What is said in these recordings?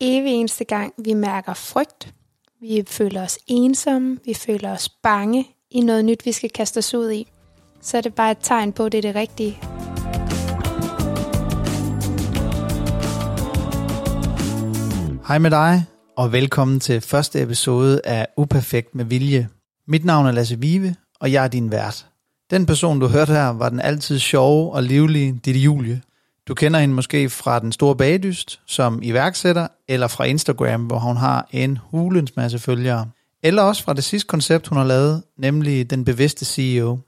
evig eneste gang, vi mærker frygt, vi føler os ensomme, vi føler os bange i noget nyt, vi skal kaste os ud i, så er det bare et tegn på, at det er det rigtige. Hej med dig, og velkommen til første episode af Uperfekt med Vilje. Mit navn er Lasse Vive, og jeg er din vært. Den person, du hørte her, var den altid sjove og livlige Ditte Julie. Du kender hende måske fra Den Store Bagdyst som iværksætter, eller fra Instagram, hvor hun har en hulens masse følgere. Eller også fra det sidste koncept, hun har lavet, nemlig Den Bevidste CEO.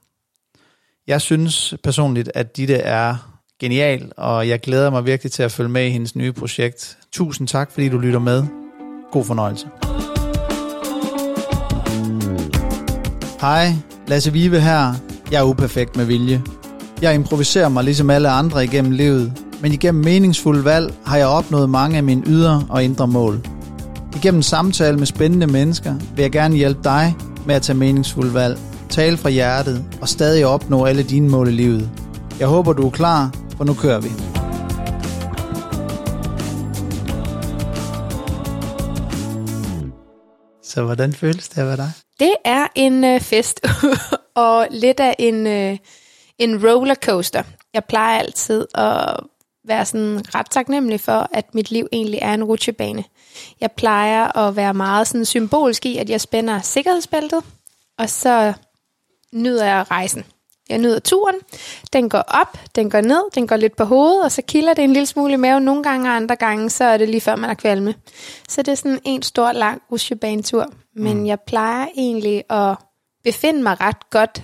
Jeg synes personligt, at Ditte er genial, og jeg glæder mig virkelig til at følge med i hendes nye projekt. Tusind tak, fordi du lytter med. God fornøjelse. Hej, Lasse Vive her. Jeg er uperfekt med vilje. Jeg improviserer mig ligesom alle andre igennem livet, men igennem meningsfulde valg har jeg opnået mange af mine ydre og indre mål. Igennem samtale med spændende mennesker vil jeg gerne hjælpe dig med at tage meningsfulde valg, tale fra hjertet og stadig opnå alle dine mål i livet. Jeg håber, du er klar, for nu kører vi. Så hvordan føles det at være dig? Det er en øh, fest, og lidt af en, øh, en rollercoaster. Jeg plejer altid at være sådan ret taknemmelig for, at mit liv egentlig er en rutsjebane. Jeg plejer at være meget sådan symbolsk i, at jeg spænder sikkerhedsbæltet, og så nyder jeg rejsen. Jeg nyder turen. Den går op, den går ned, den går lidt på hovedet, og så kilder det en lille smule i maven nogle gange, og andre gange, så er det lige før man er kvalme. Så det er sådan en stor, lang rutsjebanetur. Men mm. jeg plejer egentlig at befinde mig ret godt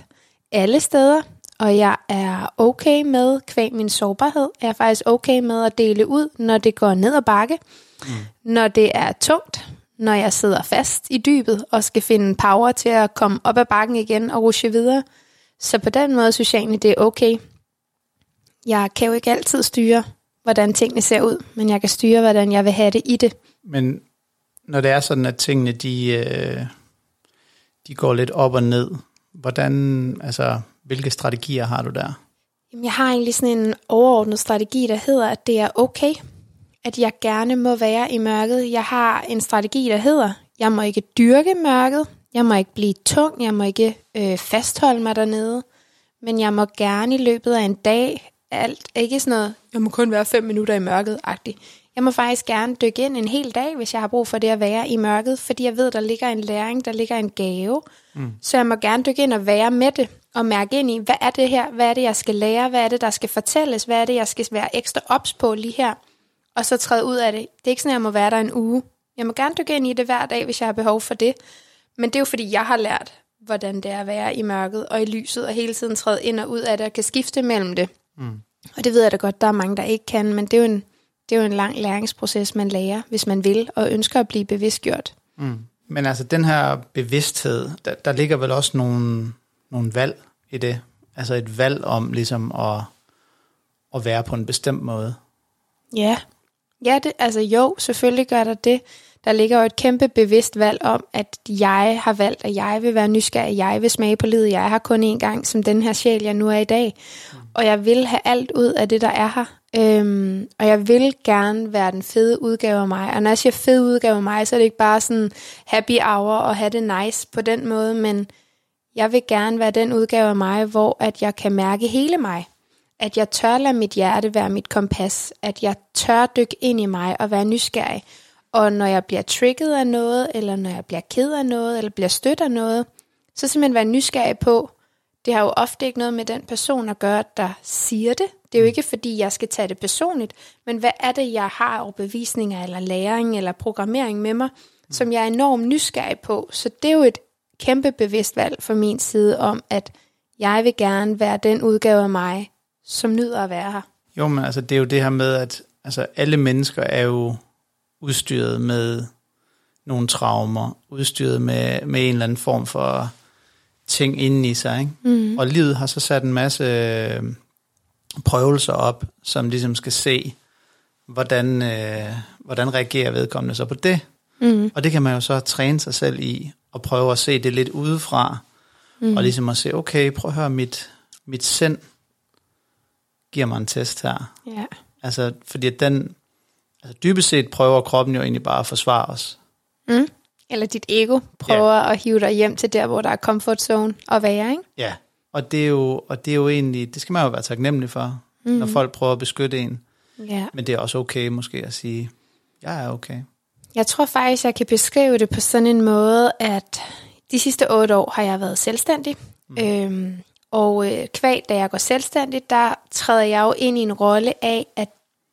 alle steder, og jeg er okay med, kvæg min sårbarhed, jeg er faktisk okay med at dele ud, når det går ned ad bakke, mm. når det er tungt, når jeg sidder fast i dybet og skal finde power til at komme op ad bakken igen og rushe videre. Så på den måde synes jeg egentlig, det er okay. Jeg kan jo ikke altid styre, hvordan tingene ser ud, men jeg kan styre, hvordan jeg vil have det i det. Men når det er sådan, at tingene de, øh, de går lidt op og ned, hvordan, altså, hvilke strategier har du der? Jamen, jeg har egentlig sådan en overordnet strategi, der hedder, at det er okay, at jeg gerne må være i mørket. Jeg har en strategi, der hedder, jeg må ikke dyrke mørket, jeg må ikke blive tung, jeg må ikke øh, fastholde mig dernede, men jeg må gerne i løbet af en dag, alt, ikke sådan noget, jeg må kun være fem minutter i mørket-agtigt. Jeg må faktisk gerne dykke ind en hel dag, hvis jeg har brug for det at være i mørket, fordi jeg ved, der ligger en læring, der ligger en gave. Mm. Så jeg må gerne dykke ind og være med det, og mærke ind i, hvad er det her, hvad er det, jeg skal lære, hvad er det, der skal fortælles, hvad er det, jeg skal være ekstra ops på lige her, og så træde ud af det. Det er ikke sådan, at jeg må være der en uge. Jeg må gerne dykke ind i det hver dag, hvis jeg har behov for det. Men det er jo fordi, jeg har lært, hvordan det er at være i mørket og i lyset, og hele tiden træde ind og ud af det, og kan skifte mellem det. Mm. Og det ved jeg da godt, der er mange, der ikke kan, men det er jo en, det er jo en lang læringsproces, man lærer, hvis man vil, og ønsker at blive bevidstgjort. Mm. Men altså, den her bevidsthed, der, der ligger vel også nogle, nogle valg i det? Altså et valg om ligesom at, at være på en bestemt måde? Ja, ja det, altså jo, selvfølgelig gør der det. Der ligger jo et kæmpe bevidst valg om, at jeg har valgt, at jeg vil være nysgerrig, jeg vil smage på livet, jeg har kun én gang som den her sjæl, jeg nu er i dag. Og jeg vil have alt ud af det, der er her. Øhm, og jeg vil gerne være den fede udgave af mig. Og når jeg siger fed udgave af mig, så er det ikke bare sådan happy hour og have det nice på den måde, men jeg vil gerne være den udgave af mig, hvor at jeg kan mærke hele mig. At jeg tør lade mit hjerte være mit kompas. At jeg tør dykke ind i mig og være nysgerrig. Og når jeg bliver trigget af noget, eller når jeg bliver ked af noget, eller bliver stødt af noget, så simpelthen være nysgerrig på, det har jo ofte ikke noget med den person at gøre, der siger det. Det er jo ikke, fordi jeg skal tage det personligt, men hvad er det, jeg har over bevisninger, eller læring, eller programmering med mig, som jeg er enormt nysgerrig på. Så det er jo et kæmpe bevidst valg fra min side om, at jeg vil gerne være den udgave af mig, som nyder at være her. Jo, men altså, det er jo det her med, at altså, alle mennesker er jo udstyret med nogle traumer, udstyret med, med en eller anden form for ting inden i sig. Ikke? Mm. Og livet har så sat en masse øh, prøvelser op, som ligesom skal se, hvordan, øh, hvordan reagerer vedkommende så på det. Mm. Og det kan man jo så træne sig selv i, og prøve at se det lidt udefra, mm. og ligesom at se, okay, prøv at høre, mit, mit sind giver mig en test her. Ja. Altså, fordi den, altså dybest set prøver kroppen jo egentlig bare at forsvare os. Mm. Eller dit ego prøver ja. at hive dig hjem til der, hvor der er comfort zone at være, ikke? Ja, og det er jo, og det er jo egentlig, det skal man jo være taknemmelig for, mm. når folk prøver at beskytte en. Ja. Men det er også okay måske at sige, jeg er okay. Jeg tror faktisk, jeg kan beskrive det på sådan en måde, at de sidste otte år har jeg været selvstændig. Mm. Øhm, og øh, kvæg, da jeg går selvstændig, der træder jeg jo ind i en rolle af, at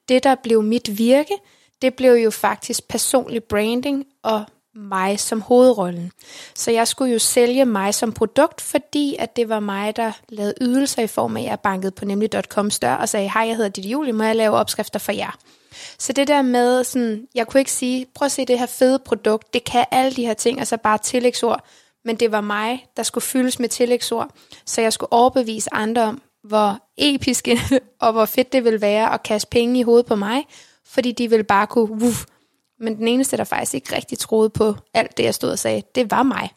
det, der blev mit virke, det blev jo faktisk personlig branding og mig som hovedrollen. Så jeg skulle jo sælge mig som produkt, fordi at det var mig, der lavede ydelser i form af, at jeg bankede på nemlig.com større og sagde, hej, jeg hedder Ditte Julie, må jeg lave opskrifter for jer? Så det der med, sådan, jeg kunne ikke sige, prøv at se det her fede produkt, det kan alle de her ting, altså bare tillægsord, men det var mig, der skulle fyldes med tillægsord, så jeg skulle overbevise andre om, hvor episk og hvor fedt det ville være at kaste penge i hovedet på mig, fordi de ville bare kunne, uff, men den eneste, der faktisk ikke rigtig troede på alt det, jeg stod og sagde, det var mig.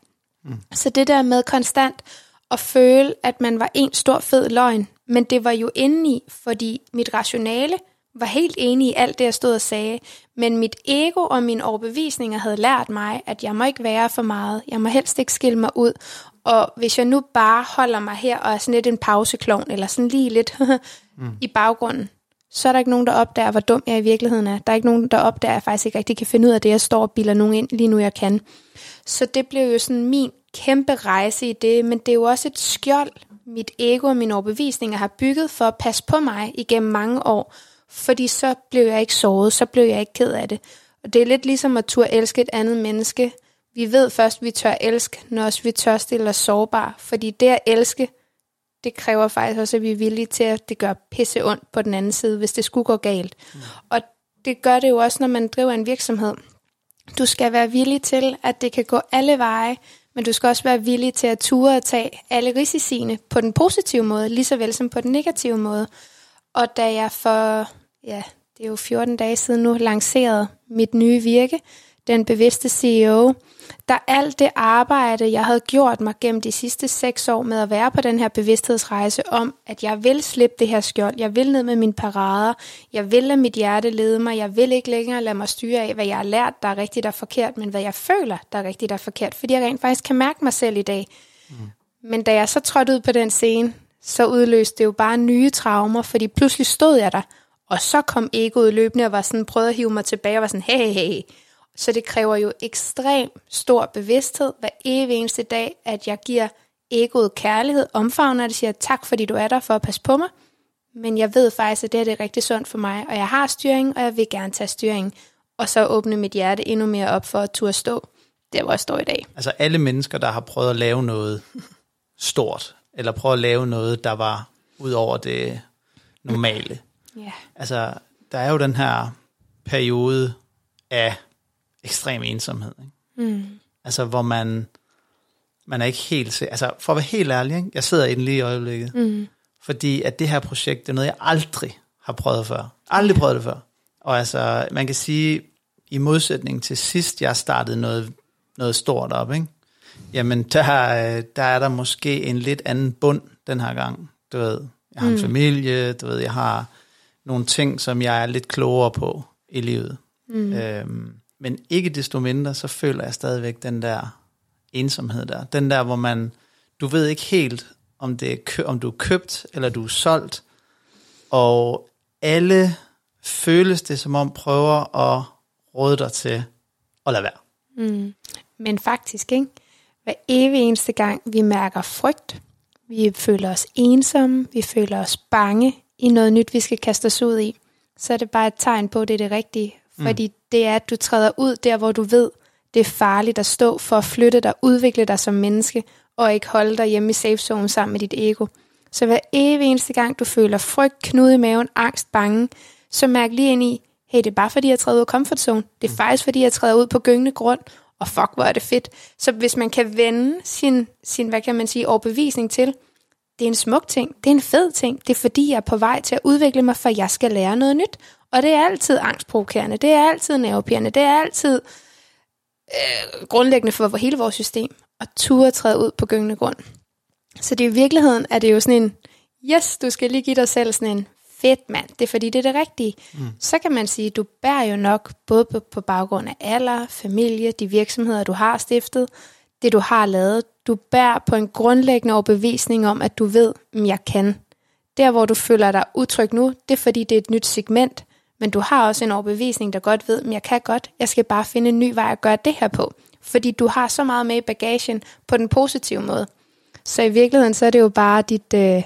Mm. Så det der med konstant at føle, at man var en stor fed løgn, men det var jo indeni, fordi mit rationale var helt enig i alt det, jeg stod og sagde, men mit ego og mine overbevisninger havde lært mig, at jeg må ikke være for meget, jeg må helst ikke skille mig ud, og hvis jeg nu bare holder mig her og er sådan lidt en pauseklovn, eller sådan lige lidt mm. i baggrunden, så er der ikke nogen, der opdager, hvor dum jeg i virkeligheden er. Der er ikke nogen, der opdager, at jeg faktisk ikke rigtig kan finde ud af det, jeg står og bilder nogen ind lige nu, jeg kan. Så det blev jo sådan min kæmpe rejse i det, men det er jo også et skjold, mit ego og mine overbevisninger har bygget for at passe på mig igennem mange år, fordi så blev jeg ikke såret, så blev jeg ikke ked af det. Og det er lidt ligesom at turde elske et andet menneske. Vi ved først, at vi tør elske, når også vi tør stille os sårbare, fordi det at elske, det kræver faktisk også, at vi er villige til, at det gør pisse ondt på den anden side, hvis det skulle gå galt. Mm. Og det gør det jo også, når man driver en virksomhed. Du skal være villig til, at det kan gå alle veje, men du skal også være villig til at ture og tage alle risiciene på den positive måde, lige så vel som på den negative måde. Og da jeg for, ja, det er jo 14 dage siden nu, lancerede mit nye virke, den bevidste CEO, der alt det arbejde, jeg havde gjort mig gennem de sidste seks år med at være på den her bevidsthedsrejse om, at jeg vil slippe det her skjold, jeg vil ned med mine parader, jeg vil lade mit hjerte lede mig, jeg vil ikke længere lade mig styre af, hvad jeg har lært, der er rigtigt og forkert, men hvad jeg føler, der er rigtigt og forkert, fordi jeg rent faktisk kan mærke mig selv i dag. Mm. Men da jeg så trådte ud på den scene, så udløste det jo bare nye traumer, fordi pludselig stod jeg der, og så kom egoet løbende og var sådan, prøvede at hive mig tilbage og var sådan, hey, hey, hey, så det kræver jo ekstrem stor bevidsthed hver evig eneste dag, at jeg giver egoet kærlighed, omfavner det, siger tak, fordi du er der for at passe på mig. Men jeg ved faktisk, at det, er det rigtig sundt for mig, og jeg har styring, og jeg vil gerne tage styring. Og så åbne mit hjerte endnu mere op for at turde stå der, hvor jeg står i dag. Altså alle mennesker, der har prøvet at lave noget stort, eller prøvet at lave noget, der var ud over det normale. Ja. Altså, der er jo den her periode af ekstrem ensomhed. Ikke? Mm. Altså, hvor man, man er ikke helt... Altså, for at være helt ærlig, ikke? jeg sidder i den lige i øjeblikket. Mm. Fordi at det her projekt, det er noget, jeg aldrig har prøvet før. Aldrig prøvet det før. Og altså, man kan sige, i modsætning til sidst, jeg startede noget, noget stort op, ikke? jamen der, der er der måske en lidt anden bund den her gang. Du ved, jeg har en mm. familie, du ved, jeg har nogle ting, som jeg er lidt klogere på i livet. Mm. Øhm, men ikke desto mindre, så føler jeg stadigvæk den der ensomhed der. Den der, hvor man, du ved ikke helt, om, det er, om du er købt, eller du er solgt. Og alle føles det, som om prøver at råde dig til at lade være. Mm. Men faktisk, ikke? Hver evig eneste gang, vi mærker frygt, vi føler os ensomme, vi føler os bange i noget nyt, vi skal kaste os ud i, så er det bare et tegn på, at det er det rigtige. Mm. Fordi det er, at du træder ud der, hvor du ved, det er farligt at stå for at flytte dig, udvikle dig som menneske, og ikke holde dig hjemme i safe zone sammen med dit ego. Så hver evig eneste gang, du føler frygt, knude i maven, angst, bange, så mærk lige ind i, hey, det er bare fordi, jeg træder ud af comfort zone. Det er mm. faktisk fordi, jeg træder ud på gyngende grund, og fuck, hvor er det fedt. Så hvis man kan vende sin, sin hvad kan man sige, overbevisning til, det er en smuk ting, det er en fed ting, det er fordi, jeg er på vej til at udvikle mig, for jeg skal lære noget nyt, og det er altid angstprovokerende, det er altid nervepirrende, det er altid øh, grundlæggende for hele vores system, at ture træde ud på gyngende grund. Så det i virkeligheden er det jo sådan en, yes, du skal lige give dig selv sådan en fedt mand, det er fordi, det er det rigtige. Mm. Så kan man sige, du bærer jo nok både på, på baggrund af alder, familie, de virksomheder, du har stiftet, det du har lavet. Du bærer på en grundlæggende overbevisning om, at du ved, at jeg kan. Der, hvor du føler dig utryg nu, det er fordi, det er et nyt segment, men du har også en overbevisning, der godt ved, at jeg kan godt, jeg skal bare finde en ny vej at gøre det her på. Fordi du har så meget med i bagagen på den positive måde. Så i virkeligheden, så er det jo bare dit, øh,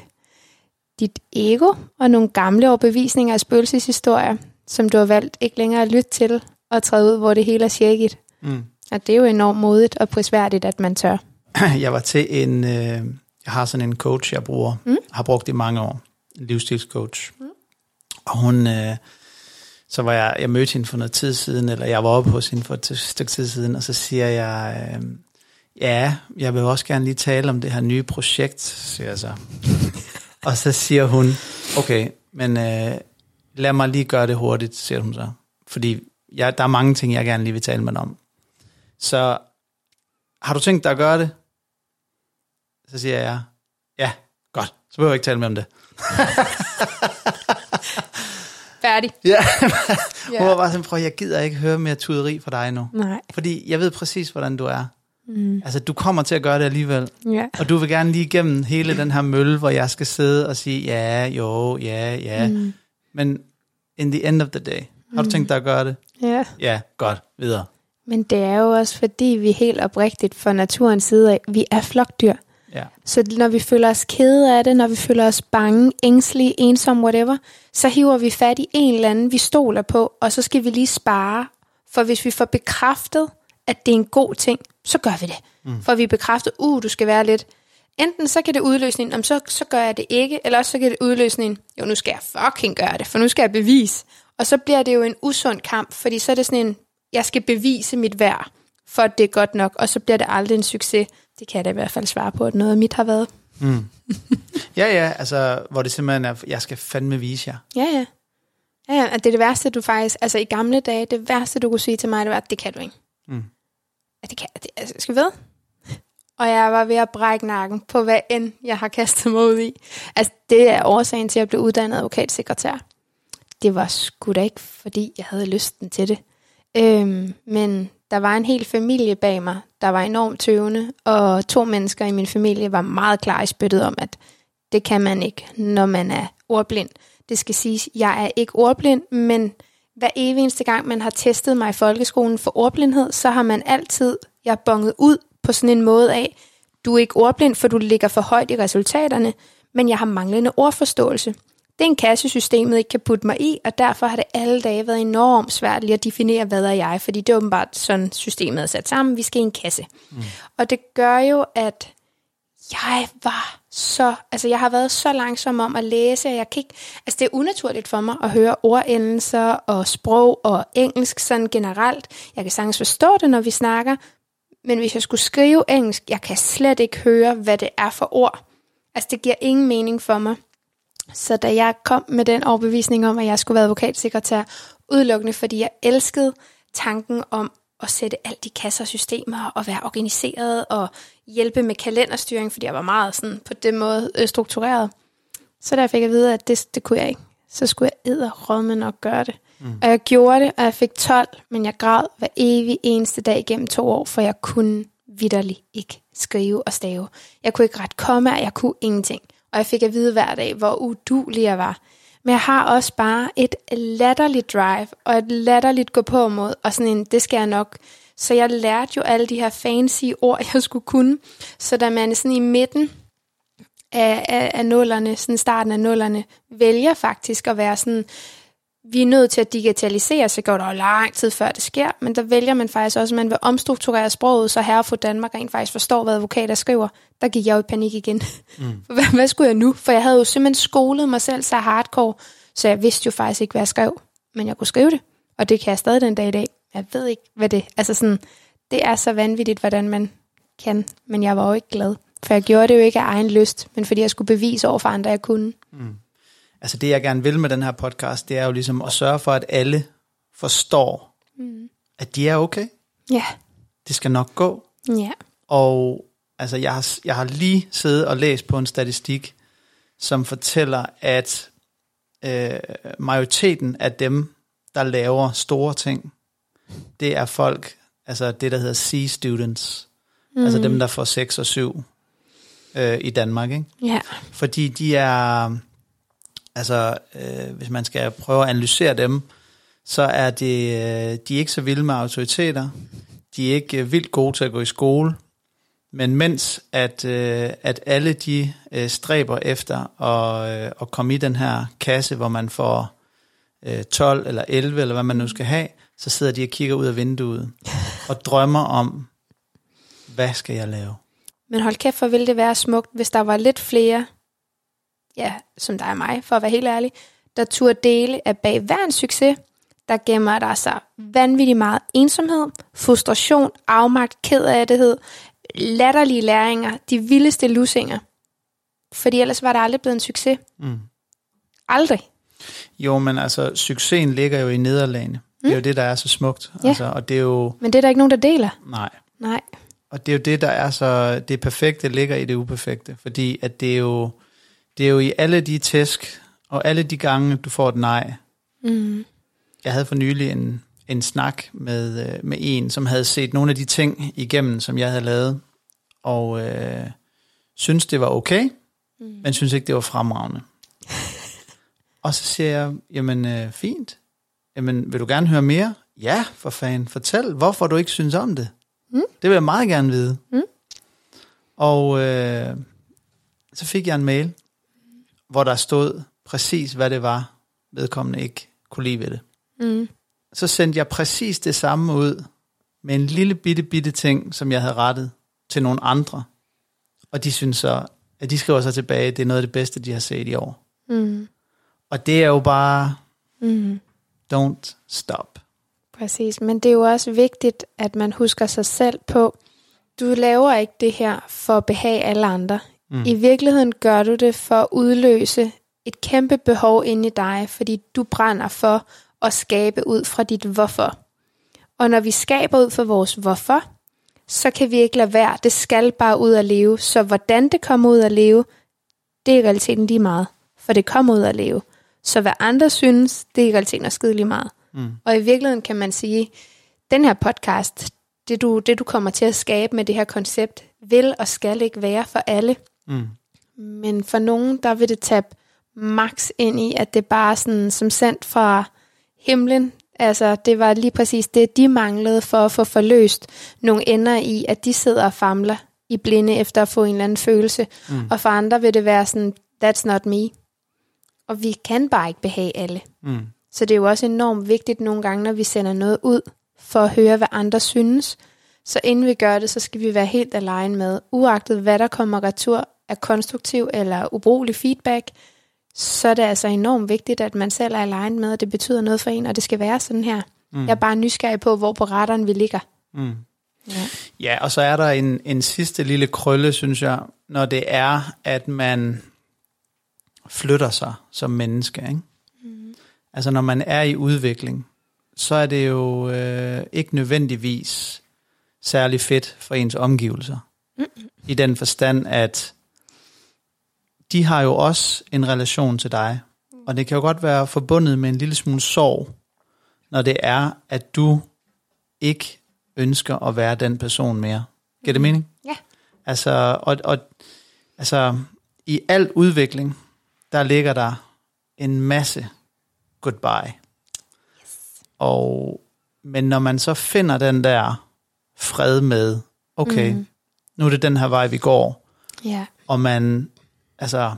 dit ego og nogle gamle overbevisninger af spøgelseshistorier, som du har valgt ikke længere at lytte til og træde ud, hvor det hele er shaket. Mm. Og det er jo enormt modigt og prisværdigt, at man tør. Jeg var til en, øh, jeg har sådan en coach, jeg bruger, mm. har brugt i mange år, en livsstilscoach. Mm. Og hun, øh, så var jeg, jeg mødte hende for noget tid siden, eller jeg var oppe hos hende for et stykke tid siden, og så siger jeg, øh, ja, jeg vil også gerne lige tale om det her nye projekt, siger jeg så. og så siger hun, okay, men øh, lad mig lige gøre det hurtigt, siger hun så. Fordi jeg, der er mange ting, jeg gerne lige vil tale med om. Så har du tænkt dig at gøre det? Så siger jeg, ja, godt. Så behøver jeg ikke tale med om det. Færdig. Ja, hun var bare sådan, prøv, jeg gider ikke høre mere tuderi fra dig nu. Nej. Fordi jeg ved præcis, hvordan du er. Mm. Altså, du kommer til at gøre det alligevel. Ja. Og du vil gerne lige igennem hele den her mølle, hvor jeg skal sidde og sige, ja, jo, ja, ja. Mm. Men in the end of the day, har du tænkt dig at gøre det? Ja. Ja, godt. Videre. Men det er jo også fordi, vi helt oprigtigt fra naturens side af, vi er flokdyr. Ja. Så når vi føler os kede af det, når vi føler os bange, ængstlige, ensomme, whatever, så hiver vi fat i en eller anden, vi stoler på, og så skal vi lige spare. For hvis vi får bekræftet, at det er en god ting, så gør vi det. Mm. For vi bekræftet, uh, du skal være lidt. Enten så kan det udløse en, om så, så gør jeg det ikke, eller også så kan det udløse en, jo nu skal jeg fucking gøre det, for nu skal jeg bevise. Og så bliver det jo en usund kamp, fordi så er det sådan en, jeg skal bevise mit værd, for at det er godt nok, og så bliver det aldrig en succes. Det kan jeg da i hvert fald svare på, at noget af mit har været. Mm. ja, ja, altså, hvor det simpelthen er, jeg skal fandme vise jer. Ja, ja. Ja, ja, det er det værste, du faktisk, altså i gamle dage, det værste, du kunne sige til mig, det var, at det kan du ikke. Mm. At det kan, det, altså, skal vi ved? Og jeg var ved at brække nakken på, hvad end jeg har kastet mig ud i. Altså, det er årsagen til, at jeg blev uddannet advokatsekretær. Det var sgu da ikke, fordi jeg havde lysten til det. Øhm, men der var en hel familie bag mig, der var enormt tøvende, og to mennesker i min familie var meget klar i spyttet om, at det kan man ikke, når man er ordblind. Det skal siges, jeg er ikke ordblind, men hver evig eneste gang, man har testet mig i folkeskolen for ordblindhed, så har man altid, jeg bonget ud på sådan en måde af, du er ikke ordblind, for du ligger for højt i resultaterne, men jeg har manglende ordforståelse. Det er en kasse, systemet ikke kan putte mig i, og derfor har det alle dage været enormt svært lige at definere, hvad er jeg, fordi det er åbenbart sådan, systemet er sat sammen. Vi skal i en kasse. Mm. Og det gør jo, at jeg var så, altså jeg har været så langsom om at læse, at jeg kan ikke, altså det er unaturligt for mig at høre ordendelser og sprog og engelsk sådan generelt. Jeg kan sagtens forstå det, når vi snakker, men hvis jeg skulle skrive engelsk, jeg kan slet ikke høre, hvad det er for ord. Altså det giver ingen mening for mig. Så da jeg kom med den overbevisning om, at jeg skulle være advokatsekretær, udelukkende fordi jeg elskede tanken om at sætte alt i kasser og systemer og være organiseret og hjælpe med kalenderstyring, fordi jeg var meget sådan på den måde øh, struktureret. Så da jeg fik at vide, at det, det kunne jeg ikke, så skulle jeg edderrømme nok gøre det. Mm. Og jeg gjorde det, og jeg fik 12, men jeg græd hver evig eneste dag gennem to år, for jeg kunne vidderligt ikke skrive og stave. Jeg kunne ikke ret komme, jeg kunne ingenting og jeg fik at vide hver dag, hvor udulig jeg var. Men jeg har også bare et latterligt drive, og et latterligt gå på mod, og sådan en, det skal jeg nok. Så jeg lærte jo alle de her fancy ord, jeg skulle kunne. Så da man sådan i midten af, af, af nullerne, sådan starten af nullerne, vælger faktisk at være sådan, vi er nødt til at digitalisere, så går der lang tid før det sker, men der vælger man faktisk også, at man vil omstrukturere sproget, så herre for Danmark rent faktisk forstår, hvad advokater skriver. Der gik jeg jo i panik igen. Mm. hvad, hvad skulle jeg nu? For jeg havde jo simpelthen skolet mig selv så hardcore, så jeg vidste jo faktisk ikke, hvad jeg skrev. Men jeg kunne skrive det, og det kan jeg stadig den dag i dag. Jeg ved ikke, hvad det Altså sådan, det er så vanvittigt, hvordan man kan, men jeg var jo ikke glad. For jeg gjorde det jo ikke af egen lyst, men fordi jeg skulle bevise over for andre, at jeg kunne. Mm altså det jeg gerne vil med den her podcast, det er jo ligesom at sørge for, at alle forstår, mm. at de er okay. Ja. Yeah. Det skal nok gå. Ja. Yeah. Og altså jeg har, jeg har lige siddet og læst på en statistik, som fortæller, at øh, majoriteten af dem, der laver store ting, det er folk, altså det, der hedder C-students. Mm. Altså dem, der får 6 og 7 øh, i Danmark, ikke? Ja. Fordi de er, altså øh, hvis man skal prøve at analysere dem, så er det, øh, de er ikke så vilde med autoriteter. De er ikke øh, vildt gode til at gå i skole. Men mens at, øh, at alle de øh, stræber efter at, øh, at komme i den her kasse, hvor man får øh, 12 eller 11, eller hvad man nu skal have, så sidder de og kigger ud af vinduet og drømmer om, hvad skal jeg lave? Men hold kæft, hvor ville det være smukt, hvis der var lidt flere, ja, som dig og mig, for at være helt ærlig, der turde dele, at bag hver en succes, der gemmer der sig vanvittigt meget ensomhed, frustration, afmagt, kedattighed, latterlige læringer, de vildeste lusinger. Fordi ellers var det aldrig blevet en succes. Mm. Aldrig. Jo, men altså, succesen ligger jo i nederlagene. Mm. Det er jo det, der er så smukt. Ja. Altså, og det er jo... Men det er der ikke nogen, der deler. Nej. Nej. Og det er jo det, der er så... Det perfekte ligger i det uperfekte. Fordi at det er jo... Det er jo i alle de tæsk, og alle de gange, du får et nej. Mm. Jeg havde for nylig en, en snak med, øh, med en, som havde set nogle af de ting igennem, som jeg havde lavet. Og øh, synes det var okay, mm. men synes ikke, det var fremragende. og så siger jeg, jamen øh, fint. Jamen, vil du gerne høre mere? Ja, for fanden. Fortæl, hvorfor du ikke synes om det. Mm. Det vil jeg meget gerne vide. Mm. Og øh, så fik jeg en mail, hvor der stod præcis, hvad det var, vedkommende ikke kunne lide ved det. Mm. Så sendte jeg præcis det samme ud, med en lille bitte, bitte ting, som jeg havde rettet til nogle andre. Og de synes så, at de skriver så tilbage, det er noget af det bedste, de har set i år. Mm. Og det er jo bare, Mm. don't stop. Præcis, men det er jo også vigtigt, at man husker sig selv på, du laver ikke det her for at behage alle andre. Mm. I virkeligheden gør du det for at udløse et kæmpe behov inde i dig, fordi du brænder for at skabe ud fra dit hvorfor. Og når vi skaber ud fra vores hvorfor, så kan vi ikke lade være. Det skal bare ud at leve. Så hvordan det kommer ud at leve, det er i realiteten lige meget. For det kommer ud at leve. Så hvad andre synes, det er i realiteten også skide lige meget. Mm. Og i virkeligheden kan man sige, den her podcast, det du, det du kommer til at skabe med det her koncept, vil og skal ikke være for alle. Mm. Men for nogen, der vil det tabe max ind i, at det bare sådan, som sendt fra himlen. Altså, det var lige præcis det, de manglede for at få forløst nogle ender i, at de sidder og famler i blinde efter at få en eller anden følelse. Mm. Og for andre vil det være sådan, that's not me. Og vi kan bare ikke behage alle. Mm. Så det er jo også enormt vigtigt nogle gange, når vi sender noget ud, for at høre, hvad andre synes. Så inden vi gør det, så skal vi være helt alene med, uagtet hvad der kommer retur af konstruktiv eller ubrugelig feedback, så er det altså enormt vigtigt, at man selv er alene med, at det betyder noget for en, og det skal være sådan her. Mm. Jeg er bare nysgerrig på, hvor på retteren vi ligger. Mm. Ja. Ja, og så er der en, en sidste lille krølle, synes jeg, når det er, at man flytter sig som menneske. Ikke? Mm. Altså når man er i udvikling, så er det jo øh, ikke nødvendigvis særlig fedt for ens omgivelser. Mm. I den forstand, at de har jo også en relation til dig. Og det kan jo godt være forbundet med en lille smule sorg, når det er, at du ikke ønsker at være den person mere. Giver det mening? Ja. Altså, og, og, altså, i al udvikling, der ligger der en masse goodbye. Yes. Og, men når man så finder den der fred med, okay, mm. nu er det den her vej, vi går, Ja. og man, altså,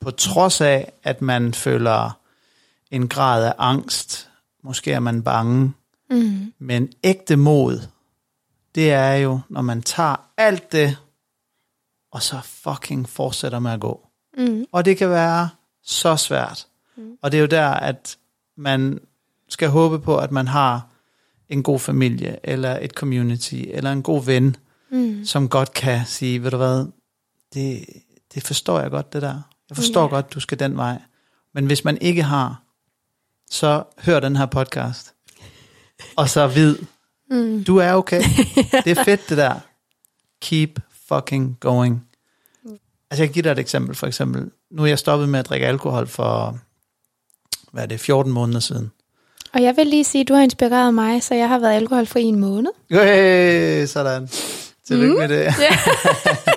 på trods af, at man føler en grad af angst, måske er man bange, Mm. men ægte mod, det er jo, når man tager alt det, og så fucking fortsætter med at gå. Mm. Og det kan være så svært. Mm. Og det er jo der, at man skal håbe på, at man har en god familie, eller et community, eller en god ven, Mm. som godt kan sige, ved du hvad, det, det forstår jeg godt, det der. Jeg forstår yeah. godt, du skal den vej. Men hvis man ikke har, så hør den her podcast. Og så vid, Mm. du er okay. Det er fedt, det der. Keep fucking going. Altså, jeg kan give dig et eksempel, for eksempel. Nu er jeg stoppet med at drikke alkohol for hvad er det, 14 måneder siden. Og jeg vil lige sige, at du har inspireret mig, så jeg har været alkoholfri i en måned. Hey, sådan. Tillykke mm. med det. Ja.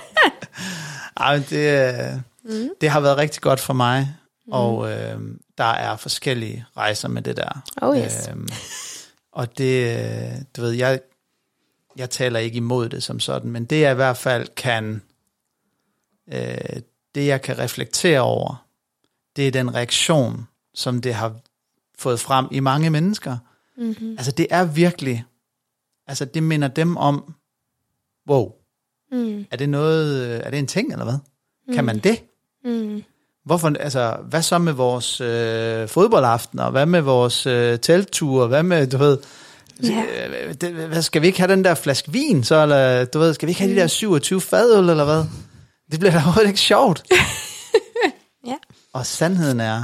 Ej, men det, øh, Mm. det har været rigtig godt for mig, mm. og øh, der er forskellige rejser med det der. Oh yes. Øhm, og det, øh, du ved, jeg, jeg taler ikke imod det som sådan, men det jeg i hvert fald kan, øh, det jeg kan reflektere over, det er den reaktion, som det har fået frem i mange mennesker. Mm-hmm. Altså det er virkelig, altså det minder dem om, wow, Mm. er det noget, øh, er det en ting eller hvad? Kan man det? Mm. Hvorfor, altså, hvad så med vores øh, fodboldaftener? Hvad med vores øh, teltture? Hvad med, du ved, Ja. øh, det, hvad, skal vi ikke have den der flaske vin, så? Eller, du ved, skal vi ikke have de der 27 fadøl, eller hvad? Det bliver da overhovedet ikke sjovt. Ja. Og sandheden er,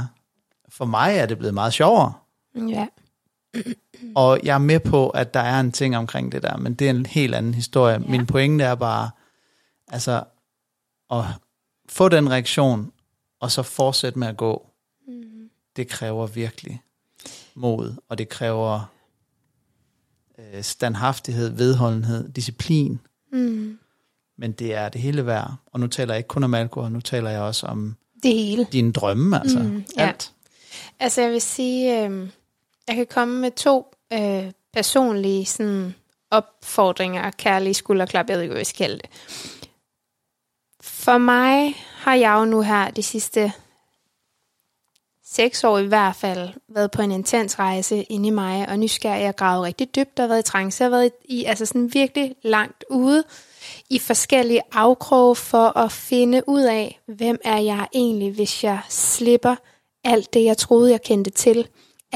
for mig er det blevet meget sjovere. Ja. Og jeg er med på, at der er en ting omkring det der, men det er en helt anden historie. Ja. Min pointe er bare, altså, at få den reaktion, og så fortsætte med at gå, Mm. det kræver virkelig mod, og det kræver øh, standhaftighed, vedholdenhed, disciplin, Mm. men det er det hele værd. Og nu taler jeg ikke kun om alkohol, nu taler jeg også om Det hele. dine drømme, altså Mm, ja. alt. Altså jeg vil sige, øh, jeg kan komme med to øh, personlige sådan, opfordringer, kærlige skulderklap, jeg ved ikke, hvad jeg skal kalde det. For mig har jeg jo nu her de sidste seks år i hvert fald været på en intens rejse inde i mig, og nysgerrig, jeg gravet rigtig dybt, og været i trance, og har været i, altså sådan virkelig langt ude i forskellige afkroge for at finde ud af, hvem er jeg egentlig, hvis jeg slipper alt det, jeg troede, jeg kendte til.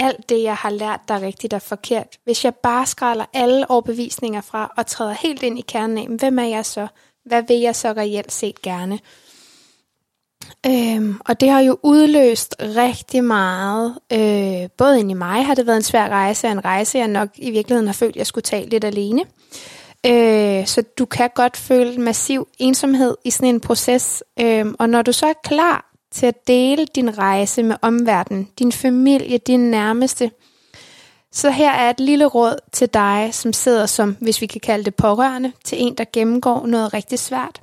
Alt det, jeg har lært, der er rigtigt og forkert. Hvis jeg bare skræller alle overbevisninger fra og træder helt ind i kernen af, hvem er jeg så? Hvad vil jeg så reelt set gerne? Øhm, og det har jo udløst rigtig meget. Øh, både ind i mig har det været en svær rejse, og en rejse, jeg nok i virkeligheden har følt, jeg skulle tage lidt alene. Øh, så du kan godt føle massiv ensomhed i sådan en proces. Øh, og når du så er klar til at dele din rejse med omverdenen, din familie, din nærmeste, så her er et lille råd til dig, som sidder som, hvis vi kan kalde det pårørende, til en, der gennemgår noget rigtig svært.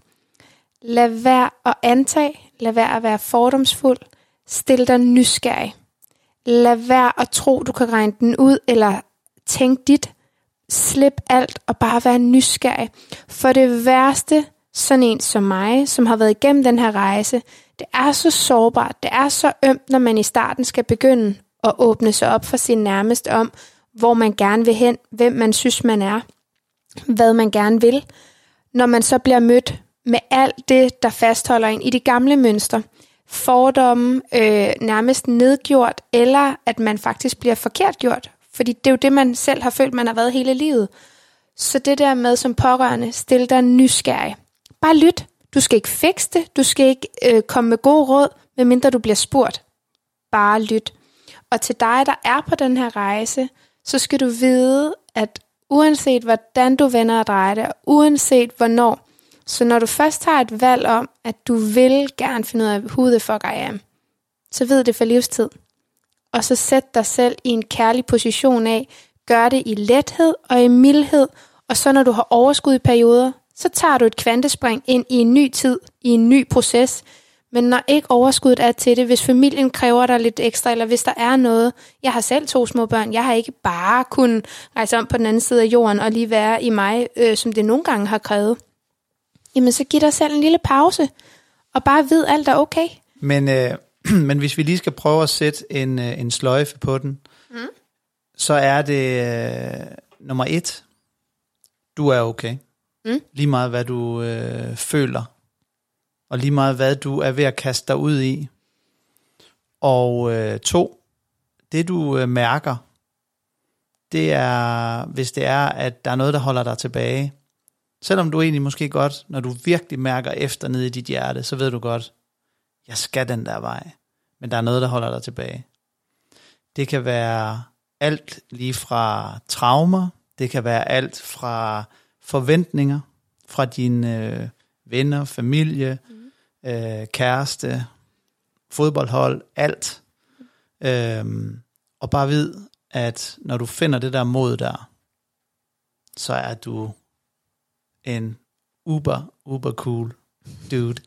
Lad være at antage, lad være at være fordomsfuld, stil dig nysgerrig. Lad være at tro, du kan regne den ud, eller tænk dit. Slip alt og bare være nysgerrig. For det værste, sådan en som mig, som har været igennem den her rejse, det er så sårbart, det er så ømt, når man i starten skal begynde at åbne sig op for sin nærmeste om, hvor man gerne vil hen, hvem man synes, man er, hvad man gerne vil. Når man så bliver mødt med alt det, der fastholder en i de gamle mønstre, fordomme, øh, nærmest nedgjort, eller at man faktisk bliver forkert gjort. Fordi det er jo det, man selv har følt, man har været hele livet. Så det der med som pårørende, stille dig nysgerrig. Bare lyt. Du skal ikke fikse det. Du skal ikke øh, komme med gode råd, medmindre du bliver spurgt. Bare lyt. Og til dig, der er på den her rejse, så skal du vide, at uanset hvordan du vender og drejer det, og uanset hvornår, så når du først har et valg om, at du vil gerne finde ud af, who the fuck I am, så ved det for livstid. Og så sæt dig selv i en kærlig position af, gør det i lethed og i mildhed, og så når du har overskud i perioder, så tager du et kvantespring ind i en ny tid, i en ny proces. Men når ikke overskuddet er til det, hvis familien kræver dig lidt ekstra, eller hvis der er noget, jeg har selv to små børn, jeg har ikke bare kunnet rejse om på den anden side af jorden og lige være i mig, øh, som det nogle gange har krævet, jamen så giv dig selv en lille pause, og bare vid, alt er okay. Men, øh, men hvis vi lige skal prøve at sætte en, øh, en sløjfe på den, mm. så er det øh, nummer et, du er okay. Mm. Lige meget hvad du øh, føler, og lige meget hvad du er ved at kaste dig ud i. Og øh, to, det du øh, mærker, det er, hvis det er, at der er noget, der holder dig tilbage. Selvom du egentlig måske godt, når du virkelig mærker efter nede i dit hjerte, så ved du godt, jeg skal den der vej. Men der er noget, der holder dig tilbage. Det kan være alt lige fra traumer, det kan være alt fra forventninger fra dine øh, venner, familie, mm. øh, kæreste, fodboldhold, alt. Øhm, og bare vid, at når du finder det der mod der, så er du en uber, uber cool dude.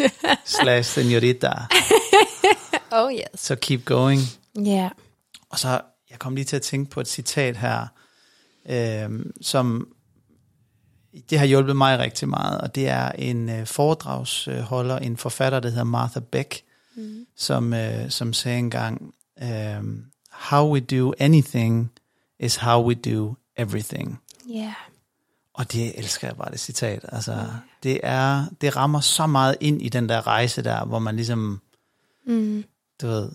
slash senorita. Oh yes. Så keep going. Ja. Og så, jeg kom lige til at tænke på et citat her, øhm, som det har hjulpet mig rigtig meget, og det er en øh, foredragsholder, en forfatter, der hedder Martha Beck, mm. som, øh, som sagde engang, øhm, how we do anything is how we do everything. Ja. Og det elsker jeg bare, det citat. Altså, det, er, det rammer så meget ind i den der rejse der, hvor man ligesom, Mm. du ved,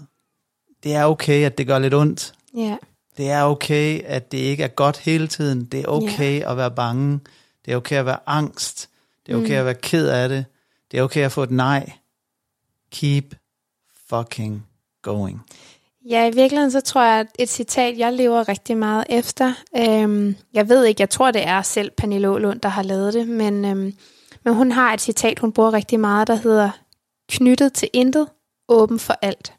det er okay, at det gør lidt ondt. Ja. Det er okay, at det ikke er godt hele tiden. Det er okay at være bange. Det er okay at være angst. Det er okay at være ked af det. Det er okay at få et nej. Keep fucking going. Ja, i virkeligheden så tror jeg, at et citat, jeg lever rigtig meget efter. Øhm, jeg ved ikke, jeg tror, det er selv Pernille Ålund, der har lavet det, men, øhm, men hun har et citat, hun bruger rigtig meget, der hedder knyttet til intet, åben for alt.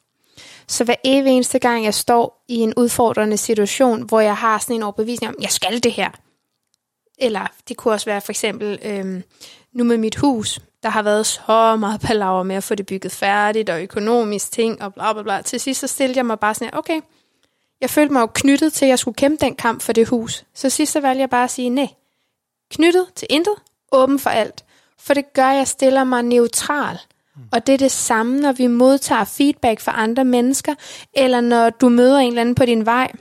Så hver evig eneste gang, jeg står i en udfordrende situation, hvor jeg har sådan en overbevisning om, jeg skal det her. Eller det kunne også være for eksempel, øh, nu med mit hus, der har været så meget palaver med at få det bygget færdigt, og økonomisk ting, og bla bla bla. Til sidst så stillede jeg mig bare sådan her, okay, jeg følte mig jo knyttet til, at jeg skulle kæmpe den kamp for det hus. Så sidst så valgte jeg bare at sige, nej, knyttet til intet, åben for alt. For det gør, at jeg stiller mig neutral. Og det er det samme, når vi modtager feedback fra andre mennesker, eller når du møder en eller anden på din vej.